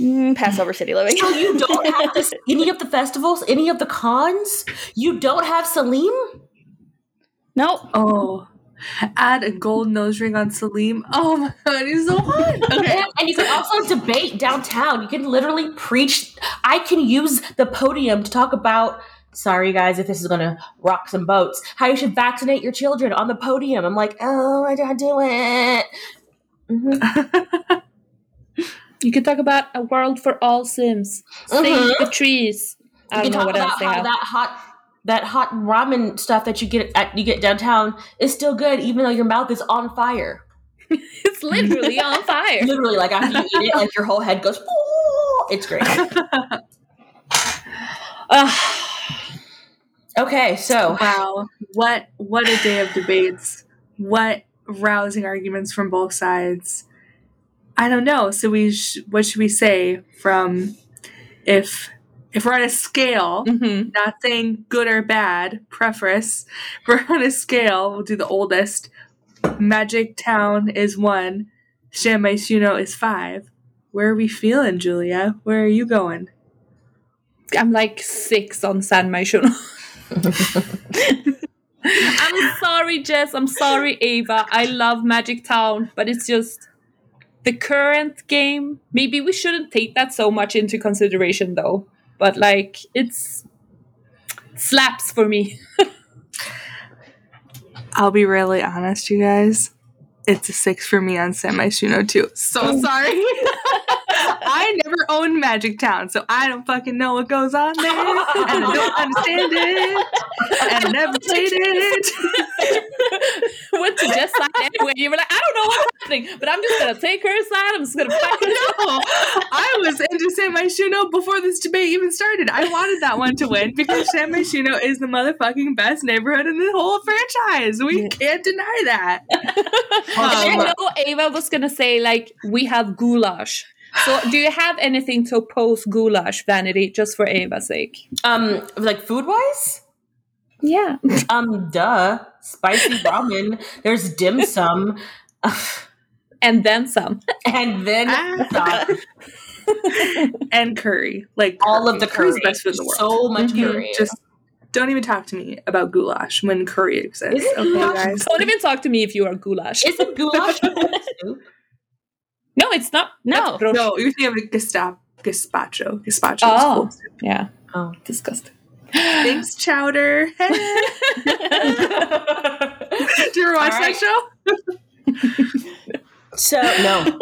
Mm, pass over city living. So you don't have this, any of the festivals, any of the cons. You don't have Salim. Nope. oh. Add a gold nose ring on Salim. Oh my god, he's so hot. Okay. And, and you can also debate downtown. You can literally preach. I can use the podium to talk about sorry guys if this is gonna rock some boats. How you should vaccinate your children on the podium. I'm like, oh, I don't do it. Mhm. You can talk about a world for all Sims. Save Mhm. the trees. I You don't can know talk what else about they how have. that hot that hot ramen stuff that you get at you get downtown is still good, even though your mouth is on fire. it's literally on fire. Literally, like after you eat it, like your whole head goes. "Ooh." It's great. Ah, Okay, so wow, what what a day of debates! What rousing arguments from both sides. I don't know. So we sh- what should we say from if if we're on a scale, mhm. not saying good or bad, preface. We're on a scale. We'll do the oldest. Magic Town is one. San Myshuno is five. Where are we feeling, Julia? Where are you going? I'm like six on San Myshuno. I'm sorry, Jess. I'm sorry, Ava. I love Magic Town, but it's just the current game. Maybe we shouldn't take that so much into consideration, though. But like, it's slaps for me. I'll be really honest, you guys. It's a six for me on San Myshuno too. So sorry. I never owned Magic Town, so I don't fucking know what goes on there. And I don't understand it. And I never played it. Went to Jess' side anyway. You were like, I don't know what's happening, but I'm just gonna take her side. I'm just gonna fight it. No, I was into San Myshuno before this debate even started. I wanted that one to win because San Myshuno is the motherfucking best neighborhood in the whole franchise. We can't deny that. I Um, know Ava was gonna say like we have goulash. So do you have anything to oppose goulash, Vanity, just for Ava's sake? um, like food wise, Yeah. um, duh, spicy ramen. There's dim sum, And then some. and then Ah. some. and curry. Like all of the Curry's curry. best food in the world. So much Mhm. curry. Just don't even talk to me about goulash when curry exists. Isn't Okay, goulash- guys. Don't even talk to me if you are goulash. Isn't goulash soup? No, it's not. No. That's No, you're thinking of a gestapo, gazpacho. Gazpacho Oh. is cool. Yeah. Oh. Disgusting. Thanks, Chowder. Hey. Did you ever watch All right. that show? So no.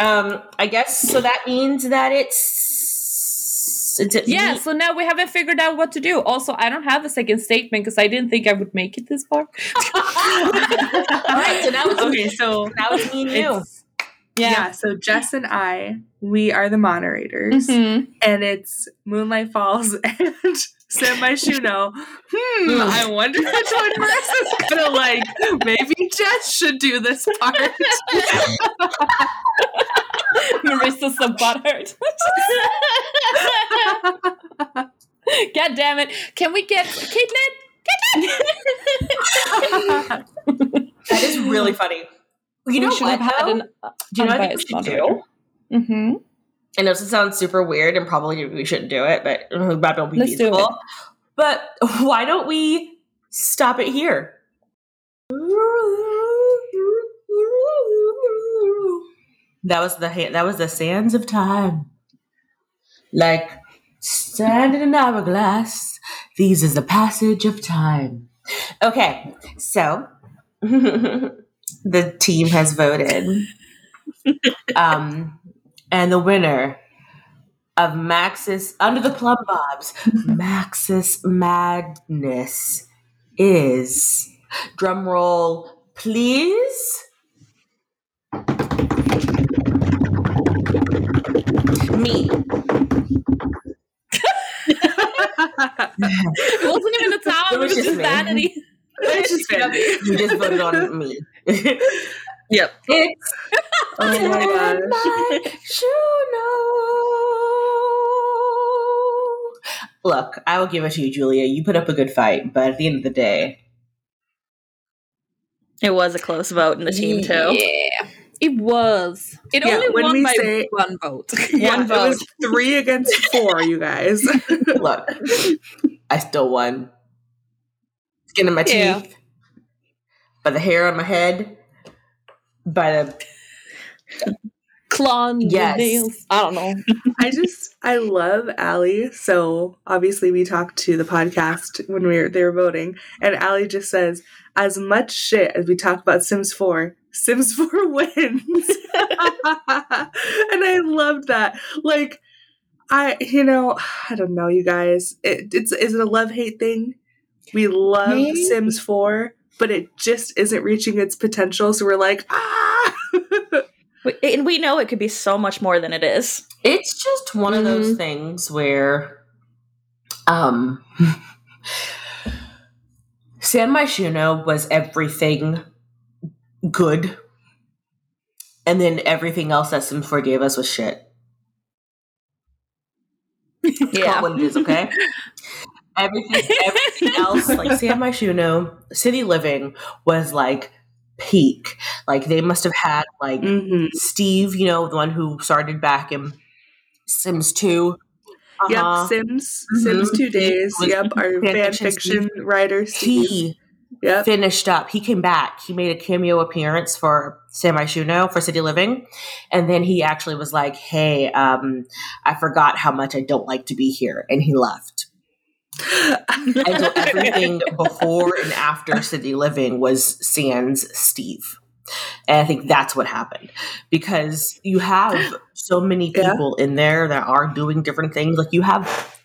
Um, I guess so. That means that it's it's a, Yeah, so now we haven't figured out what to do. Also, I don't have a second statement because I didn't think I would make it this far. All right, so now it's Okay, so now it's me and you. it's, yeah. so Jess and I, we are the moderators, Mhm. and it's Moonlight Falls and San Myshuno. Hmm, Hmm. I wonder which one Marissa's gonna like. Maybe Jess should do this part. Marissa's so butthurt. God damn it. Can we get Caitlin? Caitlin? That is really funny. You know we should what? have had though? an uh, do you know what I think we should unbiased do? Mm-hmm. I know this sounds super weird, and probably we shouldn't do it, but that won't be Let's do it. But why don't we stop it here? That was the ha- that was the sands of time, like sand in an hourglass. These is the passage of time. Okay, so the team has voted, um, and the winner of Maxis under the Plumbobs, Maxis Madness is drum roll, please. Me. It wasn't even a town, It it was was just just vanity. It's just vanity. You just voted on me. Yep. It's Oh my gosh. my Juno. Look, I will give it to you, Julia. You put up a good fight, but at the end of the day, It was a close vote in the team too. Yeah. It was. It Yeah, only when won we by say- one vote. Yeah, One it was vote. three against four, you guys. look, I still won. Skin in my Yeah. teeth, by the hair on my head, by the clawing your Yes. nails. I don't know. I just I love Allie. So obviously we talked to the podcast when we were they were voting, and Allie just says, as much shit as we talk about Sims 4, Sims 4 wins. and I loved that. Like I you know, I don't know, you guys. It, it's is it a love hate thing? We love Maybe. Sims 4, but it just isn't reaching its potential. So we're like, ah And we know it could be so much more than it is. It's just one of those things where um San Myshuno was everything good. And then everything else that Sims 4 gave us was shit. Yeah. what it is, okay? everything everything else, like San Myshuno, City Living was like peak. Like they must have had like Mhm. Steve, you know, the one who started back in Sims 2. Uh-huh. Yep, Sims, Mhm. Sims Two Days. Yep, our fan fiction fiction writer. Steve. He Yep. finished up. He came back. He made a cameo appearance for San Myshuno for City Living. And then he actually was like, hey, um, I forgot how much I don't like to be here. And he left. And so everything before and after City Living was Sans Steve. And I think that's what happened because you have so many Yeah. people in there that are doing different things. Like you have,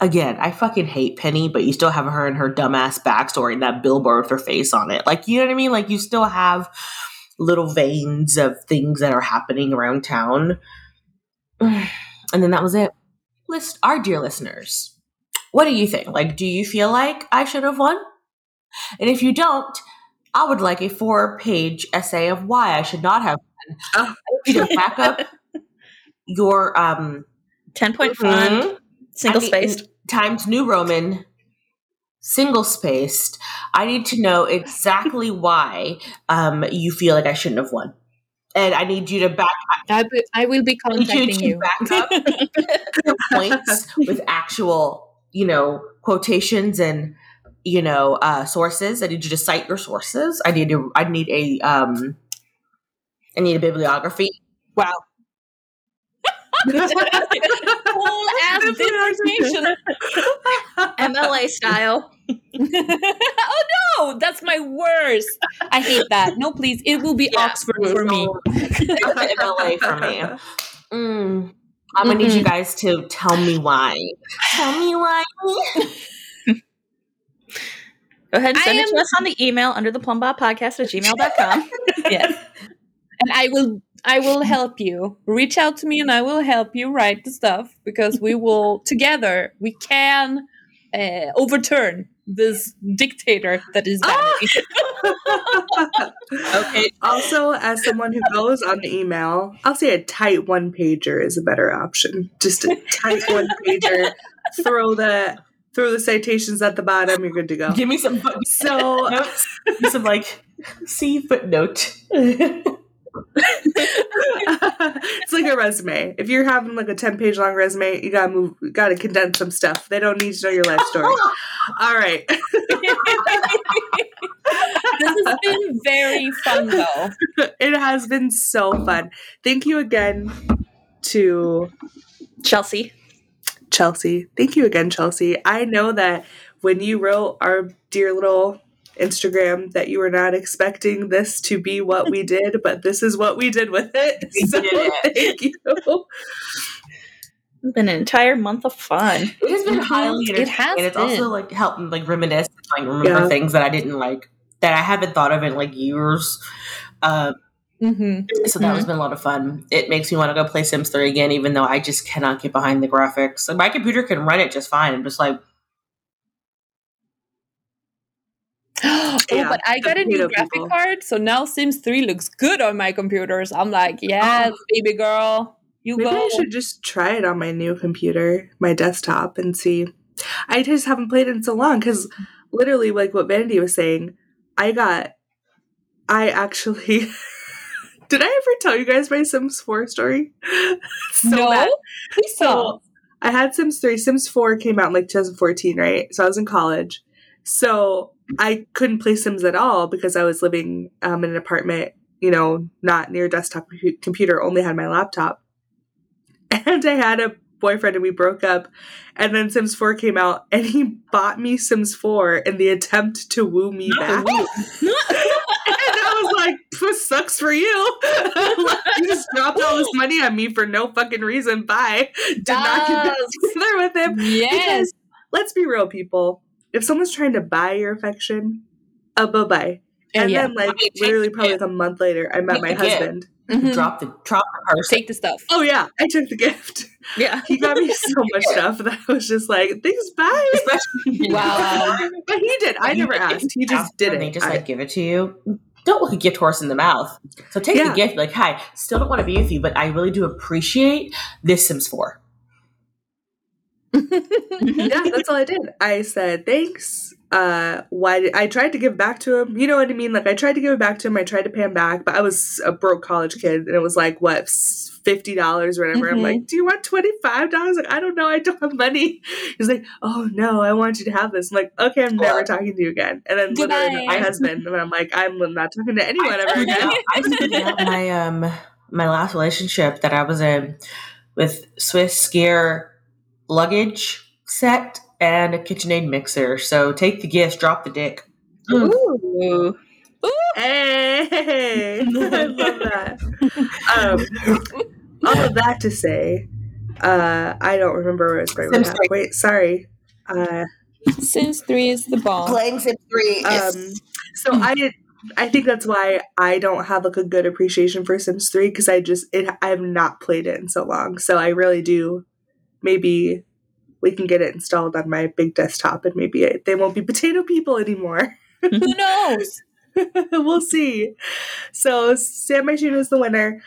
again, I fucking hate Penny, but you still have her and her dumbass backstory and that billboard with her face on it. Like, you know what I mean? Like you still have little veins of things that are happening around town. And then that was it. List our dear listeners. What do you think? Like, do you feel like I should have won? And if you don't, I would like a four page essay of why I should not have won. Oh. You to back up your um 10 point font, mhm, single spaced. times New Roman single spaced. I need to know exactly why um you feel like I shouldn't have won. And I need you to back I, be- I will be I need you contacting to you. back up points with actual, you know, quotations and you know uh, sources. I need you to cite your sources. I need to. I need a. Um, I need a bibliography. Wow. Full ass dissertation. MLA style. oh no, that's my worst. I hate that. No, please. It will be Yeah. Oxford for me. MLA for me. Mm. I'm gonna need you guys to tell me why. Tell me why. Go ahead and I send it to am- us on the email under the plumbob podcast at gmail.com. Yes. And I will I will help you. Reach out to me and I will help you write the stuff because we will together we can uh, overturn this dictator that is Vanity. Okay. also, as someone who goes on the email, I'll say a tight one pager is a better option. Just a tight one pager. Throw the throw the citations at the bottom. You're good to go. Give me some foot- So notes. Give me some like see footnote. it's like a resume. If you're having like a ten page long resume, you gotta move. You gotta condense some stuff. They don't need to know your life story. All right. this has been very fun though. it has been so fun. Thank you again to Chelsea. Chelsea. Thank you again, Chelsea. I know that when you wrote our dear little Instagram that you were not expecting this to be what we did, but this is what we did with it. We So did thank you. It's been an entire month of fun. It has been highly It has and it's been. also like helping like reminisce, like remember Yeah. things that I didn't like that I haven't thought of in like years. Um, hmm so that has been a lot of fun. It makes me want to go play Sims 3 again, even though I just cannot get behind the graphics. Like, my computer can run it just fine. I'm just like, oh, Yeah, but I got a new graphic people. card, so now Sims 3 looks good on my computers. I'm like, yes, oh. baby girl, you go. Maybe go. I should just try it on my new computer, my desktop, and see. I just haven't played in so long because literally, like what Vanity was saying, I got. I actually. Did I ever tell you guys my Sims 4 story? So no, bad. please So. I had Sims 3. Sims 4 came out in like 2014, right? So I was in college. So I couldn't play Sims at all because I was living um, in an apartment you know, not near desktop computer, only had my laptop. And I had a boyfriend and we broke up. And then Sims 4 came out and he bought me Sims 4 in the attempt to woo me back. and I was like, this sucks for you. You just dropped all this money on me for no fucking reason. Bye. Did not get back together with him. Yes. Because let's be real, people. If someone's trying to buy your affection, uh, bye bye. And yeah. then, like, I mean, literally, probably like a month later, I met Take my the gift. husband. Mhm. Drop the drop the person. Take the stuff. Oh, yeah, I took the gift. Yeah. He got me so much stuff that I was just like, thanks, bye. Especially Wow. But he did. I never asked. He just did it. They just I- like give it to you. Don't look a gift horse in the mouth. So take Yeah. the gift. Like, hi, still don't want to be with you, but I really do appreciate this Sims Four. Yeah, that's all I did. I said thanks. Uh, why did I tried to give back to him? You know what I mean? Like I tried to give it back to him. I tried to pay him back, but I was a broke college kid, and it was like what fifty dollars or whatever. I'm Mhm. like, do you want twenty five dollars? Like I don't know. I don't have money. He's like, oh no, I want you to have this. I'm like, okay, I'm never talking to you again. And then literally my husband, and I'm like, I'm not talking to anyone ever again. I my um my last relationship that I was in with Swiss skier luggage set and a KitchenAid mixer. So take the gifts, drop the dick. Ooh. Hey, I love that. Um, all of that to say, uh, I don't remember where I was going with Sims that. Wait, sorry. Uh, Sims 3 is the bomb. Playing Sims Three. um, so I. I think that's why I don't have like a good appreciation for Sims 3 because I just it I have not played it in so long. So I really do. Maybe we can get it installed on my big desktop and maybe it, they won't be potato people anymore. Who knows? we'll see. So San Myshuno is the winner.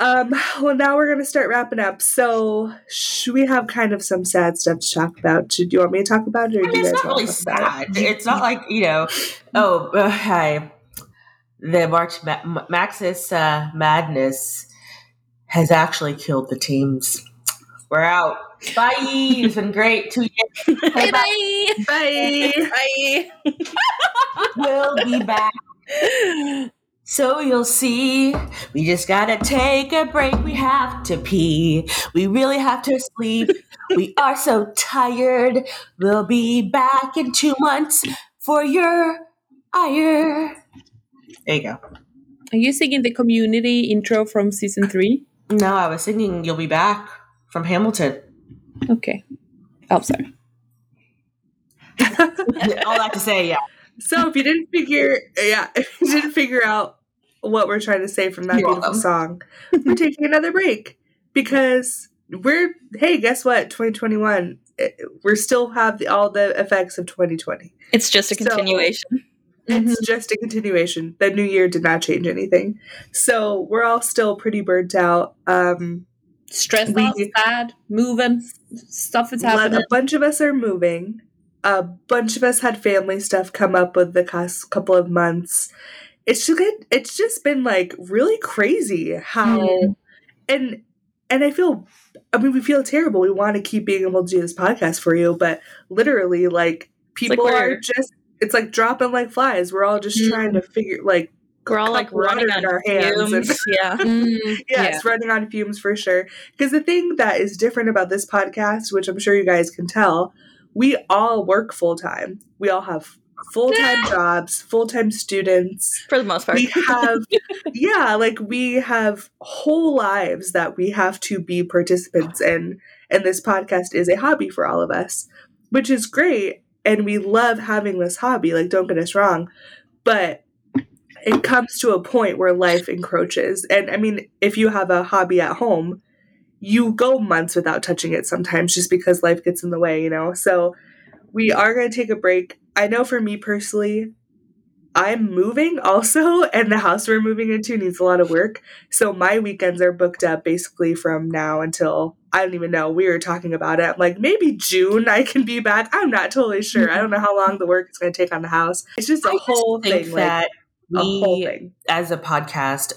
Um, well, now we're gonna start wrapping up. So sh- we have kind of some sad stuff to talk about. Do you want me to talk about it, or I do mean, you it's not really to sad. It's not like you know, oh, uh, hi. The March Ma- Maxis uh, Madness has actually killed the teams. We're out. Bye. It's been great. Two years. Bye bye. Bye. Bye. We'll be back. So you'll see, we just gotta take a break. We have to pee. We really have to sleep. We are so tired. We'll be back in two months for your ire. There you go. Are you singing the community intro from season 3? No, I was singing You'll Be Back from Hamilton. Okay. Oh, sorry. All that to say, yeah. So if you didn't figure, yeah, if you didn't figure out what we're trying to say from that You're beautiful welcome. song, we're taking another break because we're. Hey, guess what? 2021. eh, We're still have the, all the effects of 2020. It's just a So- continuation. It's just a continuation. The new year did not change anything. So we're all still pretty burnt out. Um, Stressed We- out, sad, moving, stuff is happening. a bunch of us are moving. A bunch of us had family stuff come up with the past couple of months. It's just. It's just been like really crazy how Mm. and and I feel I mean we feel terrible. We want to keep being able to do this podcast for you, but literally like like people are we're- just it's like dropping like flies. We're all just Mm. trying to figure like We're all like water running in on our hands and- fumes. yeah. Mm, yes, running on fumes for sure. Because the thing that is different about this podcast, which I'm sure you guys can tell, we all work full time. We all have full time jobs, full time students. For the most part. We have, yeah, like we have whole lives that we have to be participants in. And this podcast is a hobby for all of us, which is great. And we love having this hobby. Like, don't get us wrong. But it comes to a point where life encroaches. And I mean, if you have a hobby at home, you go months without touching it sometimes just because life gets in the way, you know? So we are going to take a break. I know for me personally, I'm moving also, and the house we're moving into needs a lot of work. So my weekends are booked up basically from now until I don't even know. We were talking about it. I'm like, maybe June I can be back. I'm not totally sure. I don't know how long the work is going to take on the house. It's just a I whole thing. that like, we, thing. as a podcast,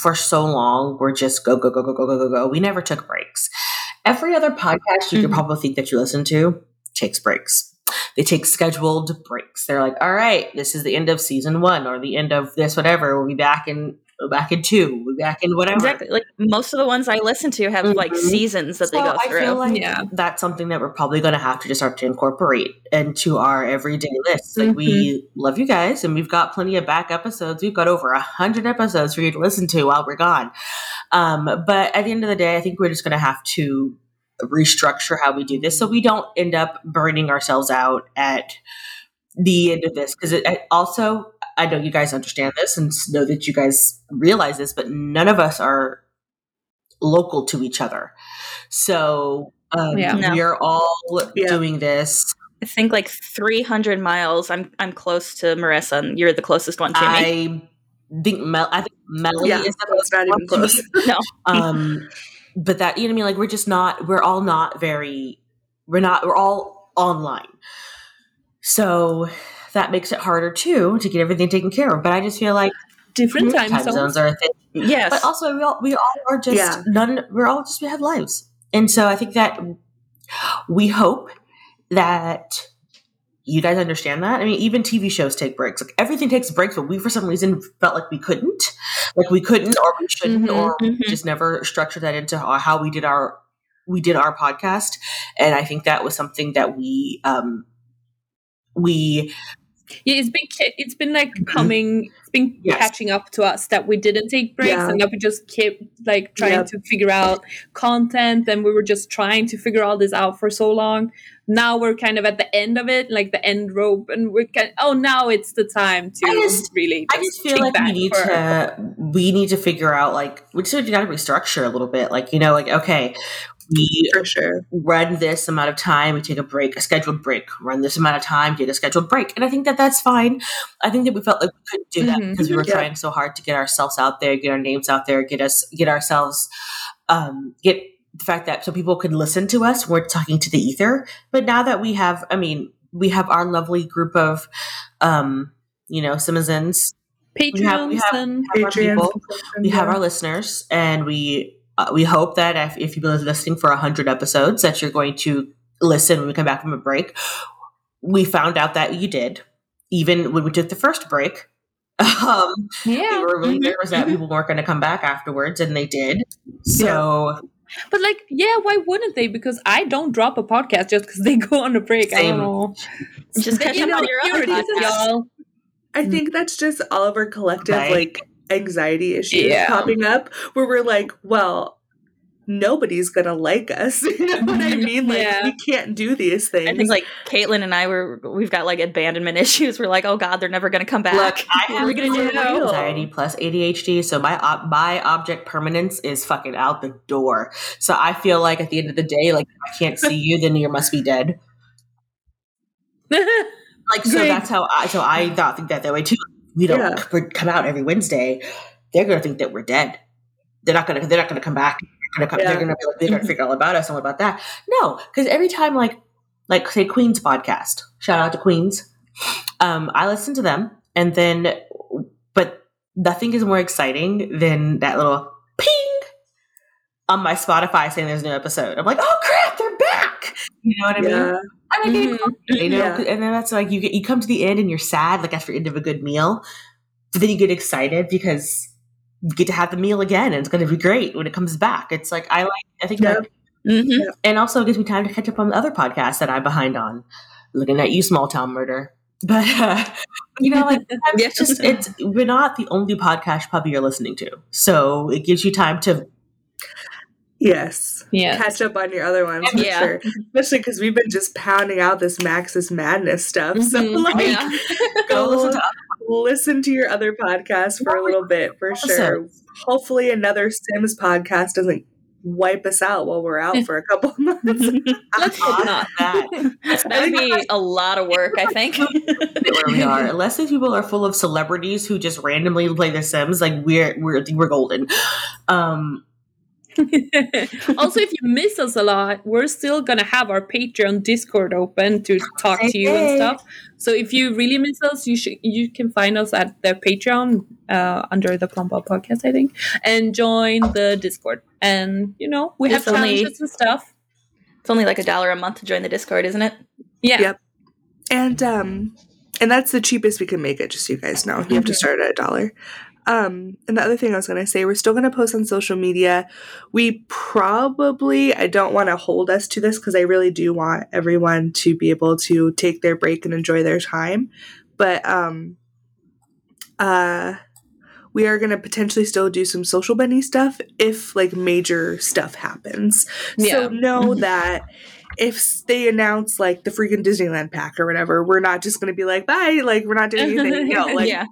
for so long, we're just go, go, go, go, go, go, go, go. We never took breaks. Every other podcast you could Mhm. probably think that you listen to takes breaks. They take scheduled breaks. They're like, all right, this is the end of season one or the end of this, whatever. We'll be back in we're back in two, we're back in whatever. Exactly. Like most of the ones I listen to have like Mhm. seasons that they So go I through. feel like Yeah. that's something that we're probably going to have to just start to incorporate into our everyday list. Like we love you guys, and we've got plenty of back episodes. We've got over a hundred episodes for you to listen to while we're gone. Um, but at the end of the day, I think we're just going to have to restructure how we do this so we don't end up burning ourselves out at the end of this because it, it also i know you guys understand this and know that you guys realize this but none of us are local to each other so um, Yeah. No. we are all Yeah. doing this I think like 300 miles. I'm I'm close to Marissa, and you're the closest one to me. i think Mel- i think melanie Yeah, is the so it's not even close to me. close. um but that you know what i mean like we're just not we're all not very we're not we're all online so that makes it harder too to get everything taken care of but i just feel like Different time, zones. zones are a thing yes. but also we all we all are just Yeah. none we're all just we have lives and so i think that we hope that you guys understand that i mean even tv shows take breaks like everything takes breaks but we for some reason felt like we couldn't like we couldn't or we shouldn't Mhm, or we mhm. just never structured that into how how we did our we did our podcast and i think that was something that we um we Yeah, it's been it's been like coming, it's been Mm-hmm. Yes. catching up to us that we didn't take breaks Yeah. and that we just kept like trying Yep. to figure out content and we were just trying to figure all this out for so long. Now we're kind of at the end of it, like the end rope, and we're kind. Of, Oh, now it's the time to I just- really. I just feel like we need for- to we need to figure out like we just got to restructure a little bit. Like you know, like okay, we For sure. run this amount of time, we take a break, a scheduled break. Run this amount of time, get a scheduled break, and I think that that's fine. I think that we felt like we couldn't do that Mhm. because we were Yeah. trying so hard to get ourselves out there, get our names out there, get us, get ourselves, um, get the fact that so people could listen to us. We're talking to the ether, but now that we have, I mean, we have our lovely group of, um, you know, Simmonsons Patreons we have- we have- and have our Patreons people, we have our listeners and we uh, we hope that if, if you've been listening for 100 episodes that you're going to listen when we come back from a break we found out that you did even when we took the first break um, yeah, we were really mhm, nervous that mhm. people weren't going to come back afterwards and they did so But like, yeah, why wouldn't they? Because I don't drop a podcast just because they go on a break. I don't know. Just catch up on your other priorities, podcasts. y'all. I think that's just all of our collective Right. like anxiety issues Yeah. popping up where we're like, well, nobody's gonna like us. You know what I mm-hmm. mean? Like Yeah. we can't do these things. I think like Caitlin and I were we've got like abandonment issues. We're like, oh god, they're never gonna come back. look i have gonna do For now? real. anxiety plus adhd so my ob- my object permanence is fucking out the door so i feel like at the end of the day like if i can't see you then you must be dead like so Great. that's how I so I thought think that that way too. We don't Yeah. come out every Wednesday. They're gonna think that we're dead. They're not gonna they're not gonna come back. They're gonna, come, Yeah. they're gonna be like they're gonna figure all about us and what about that. No, because every time like like say Queen's podcast, shout out to Queens. Um, I listen to them and then but nothing is more exciting than that little ping on my Spotify saying there's a new episode. I'm like, oh crap. You know what I mean? yeah. I Mhm. you know, Yeah. and then that's like you get you come to the end and you're sad, like after the end of a good meal, but then you get excited because you get to have the meal again, and it's going to be great when it comes back. It's like I like, I think, Yep. that, Mhm. and also it gives me time to catch up on the other podcasts that I'm behind on. Looking at you, Small Town Murder, but uh, you know, like it's just it's we're not the only podcast puppy you're listening to, so it gives you time to Yes. Yeah. Catch up on your other ones for Yeah. sure. Especially because we've been just pounding out this Maxis Madness stuff. So Mhm. like Yeah. go listen to listen to your other podcasts for a little bit for sure. Hopefully another Sims podcast doesn't wipe us out while we're out for a couple of months. Let's hope not. that. That would be a lot of work, I think. where we are. Unless these people are full of celebrities who just randomly play The Sims, like we're we're we're golden. Um, also, if you miss us a lot, we're still gonna have our Patreon Discord open to talk to you and stuff. So if you really miss us, you should you can find us at the Patreon uh, under the Plumbob Podcast, I think, and join the Discord. And you know we have It's only- challenges and stuff. It's only like a dollar a month to join the Discord, isn't it? Yeah, Yep. and um and that's the cheapest we can make it, just so you guys know. You have to start at a dollar. Um, and the other thing I was gonna say, we're still gonna post on social media. We probably I don't want to hold us to this because I really do want everyone to be able to take their break and enjoy their time. But um uh we are gonna potentially still do some social bunny stuff if like major stuff happens. Yeah. So know that if they announce like the freaking Disneyland pack or whatever, we're not just gonna be like, bye, like we're not doing anything. No, like yeah.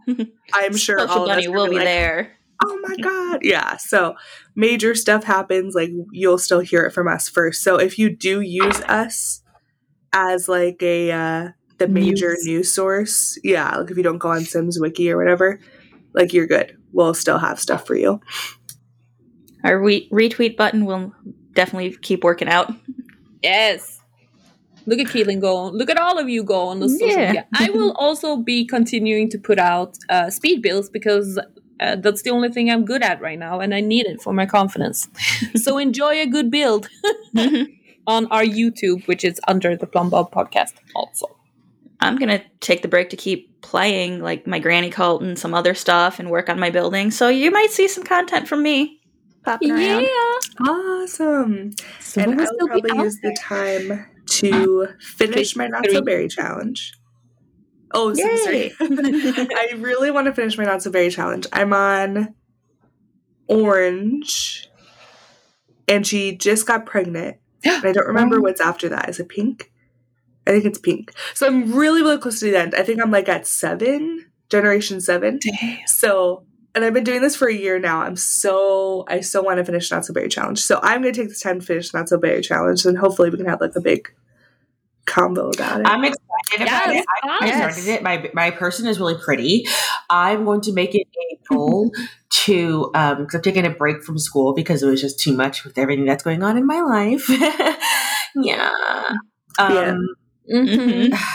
I'm sure Social all of us Bunny will be like, there. Oh my god. Yeah. So major stuff happens, like you'll still hear it from us first. So if you do use us as like a uh the major News. news source, yeah, like if you don't go on Sims Wiki or whatever, like you're good. We'll still have stuff for you. Our re- retweet button will definitely keep working out. Yes. Look at Keelan go. Look at all of you go on the social Yeah. media. I will also be continuing to put out uh, speed builds because uh, that's the only thing I'm good at right now, and I need it for my confidence. so enjoy a good build on our YouTube, which is under the Plumbob podcast. Also, I'm gonna take the break to keep playing like my granny cult and some other stuff and work on my building. So you might see some content from me popping around. Awesome. So and I will probably use the time to finish my not so berry challenge. Oh, so sorry. I really want to finish my not so berry challenge. I'm on orange, and she just got pregnant. And I don't remember what's after that. Is it pink? I think it's pink. So I'm really, really close to the end. I think I'm like at seven, generation seven. So, and I've been doing this for a year now. I'm so, I so want to finish Not So Berry Challenge. So I'm going to take this time to finish Not So Berry Challenge, and hopefully we can have like a big combo about it. I'm excited about it. I, I yes. started it. My my person is really pretty. I'm going to make it a goal to um because I've taken a break from school because it was just too much with everything that's going on in my life. yeah. Um, Yeah. Mhm.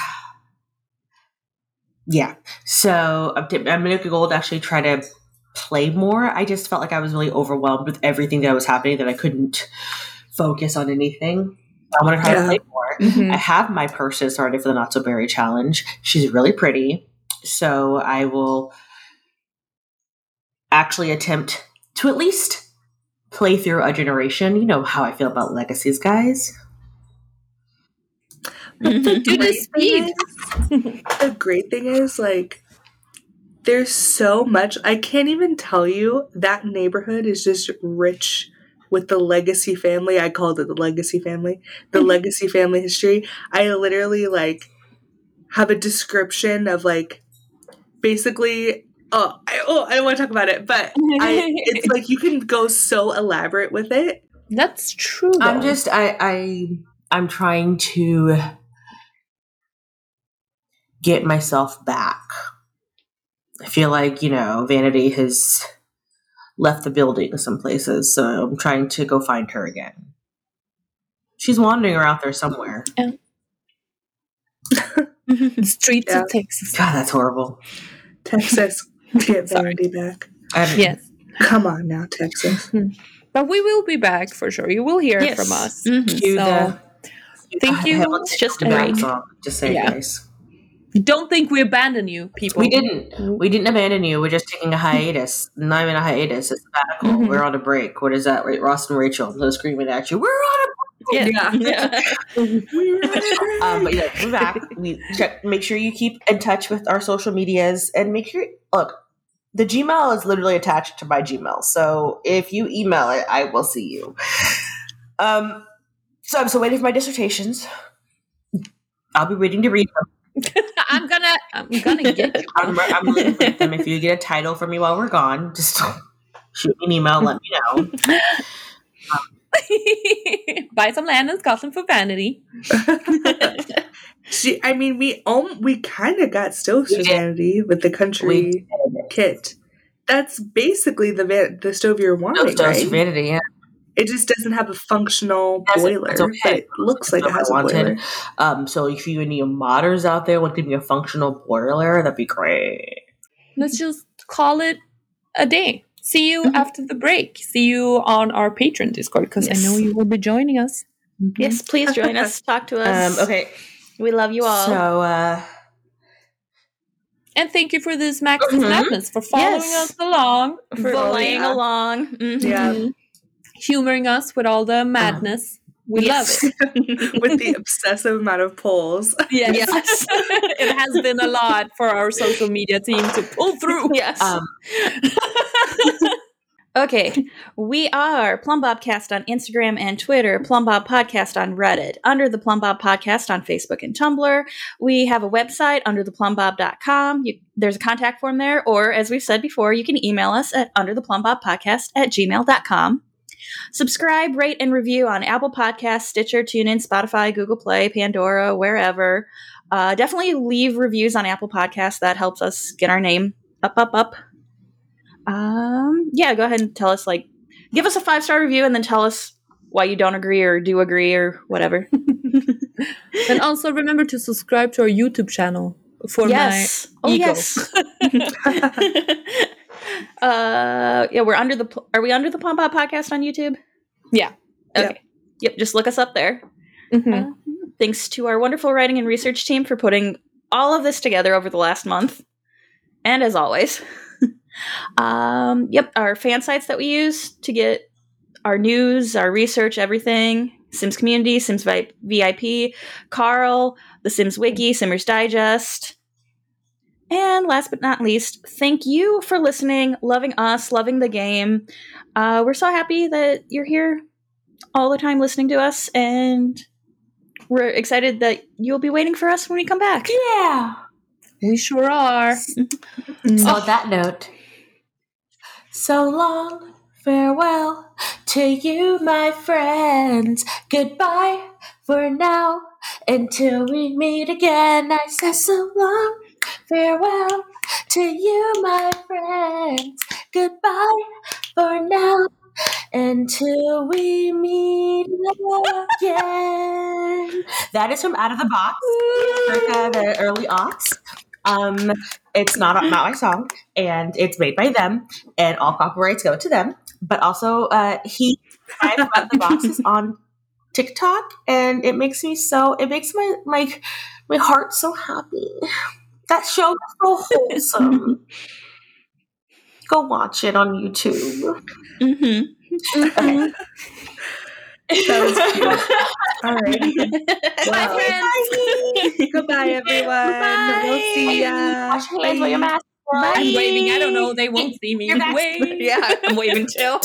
yeah. So I'm, t- I'm going to goal to actually try to play more. I just felt like I was really overwhelmed with everything that was happening that I couldn't focus on anything. I want to try Yeah. to play more. Mhm. I have my person started for the Not So Berry Challenge. She's really pretty. So I will actually attempt to at least play through a generation. You know how I feel about legacies, guys. Do the great speed. is- the great thing is like there's so much i can't even tell you that neighborhood is just rich with the legacy family i called it the legacy family the legacy family history i literally like have a description of like basically oh i, oh, I don't want to talk about it but I, it's like you can go so elaborate with it That's true. I'm just I I I'm trying to get myself back. I feel like, you know, Vanity has left the building in some places, so I'm trying to go find her again. She's wandering around there somewhere. the streets Yeah. of Texas. God, that's horrible. texas get Sorry. vanity back Yes. come on now texas But we will be back for sure. You will hear Yes. from us. Mhm. Cue So, the- thank you. Hamilton It's just a break. song. Just say, Yeah. guys. Don't think we abandon you, people. We didn't. We didn't abandon you. We're just taking a hiatus. Not even a hiatus. It's sabbatical. Mhm. We're on a break. What is that? Ross and Rachel. They're screaming at you. We're on a Yeah. Yeah. um, but yeah, we're back. We check. Make sure you keep in touch with our social medias, and make sure look. The Gmail is literally attached to my Gmail, so if you email it, I will see you. Um, so I'm still waiting for my dissertations. I'll be waiting to read them. I'm gonna. I'm gonna get you. I'm, I'm waiting to read them. If you get a title for me while we're gone, just shoot me an email. Let me know. Buy some land in Scotland for vanity. She, I mean, we um, we kind of got Stove's We vanity with the country kit. That's basically the van- the stove you're No, wanting, Stove's right? vanity. Yeah. It just doesn't have a functional Doesn't- boiler, it's okay. but it looks like it has a what boiler. Um, so if you any modders out there want to give me a functional boiler, that'd be great. Let's just call it a day. See you Mhm. after the break. See you on our Patreon Discord because Yes. I know you will be joining us. yes, please join us. Talk to us. Um, okay, We love you all. so uh, And thank you for this Max Mhm. Madness for following Yes. us along, For playing yeah. along. Mhm. Yeah. Humoring us with all the madness. We Yes. love it. With the obsessive amount of polls. Yes. Yes. it has been a lot for our social media team to pull through. yes. Um, Okay, we are Plumbob Cast on Instagram and Twitter, Plumbob Podcast on Reddit, under the Plumbob Podcast on Facebook and Tumblr. We have a website under theplumbob.com. You, there's a contact form there, or as we've said before, you can email us at under the Plumbob Podcast at gmail.com. Subscribe, rate, and review on Apple Podcasts, Stitcher, TuneIn, Spotify, Google Play, Pandora, wherever. Uh, definitely leave reviews on Apple Podcasts. That helps us get our name up, up, up. Um, yeah, go ahead and tell us, like, give us a five star review and then tell us why you don't agree or do agree or whatever. And also remember to subscribe to our YouTube channel for yes. Oh, ego. yes. uh, yeah, we're under the, are we under the Plumbob podcast on YouTube? Yeah. Okay. Yep. Just look us up there. my. Mhm. Uh, thanks to our wonderful writing and research team for putting all of this together over the last month. And as always, um, yep, our fan sites that we use to get our news, our research, everything Sims Community, Sims VIP, Carl, the Sims Wiki, Simmers Digest. And last but not least, thank you for listening, loving us, loving the game. Uh, we're so happy that you're here all the time listening to us, and we're excited that you'll be waiting for us when we come back. yeah. We sure are. So on that note, so long, farewell to you, my friends. Goodbye for now. Until we meet again, I say so long, farewell to you, my friends. Goodbye for now. Until we meet again. That is from Out of the Box, circa the early aughts. Um, it's not not my song, and it's made by them, and all copyrights go to them. But also, uh, he Out of the Box is on TikTok, and it makes me so. It makes my my my heart so happy. That show is so wholesome. Go watch it on YouTube. Mm-hmm. Okay. That was cute. All right. Bye, Wow. friends. Goodbye, everyone. We'll see ya. Wash your hands with your mask. I'm waving. I don't know. They won't see me. You're back. Wave. yeah, I'm waving too.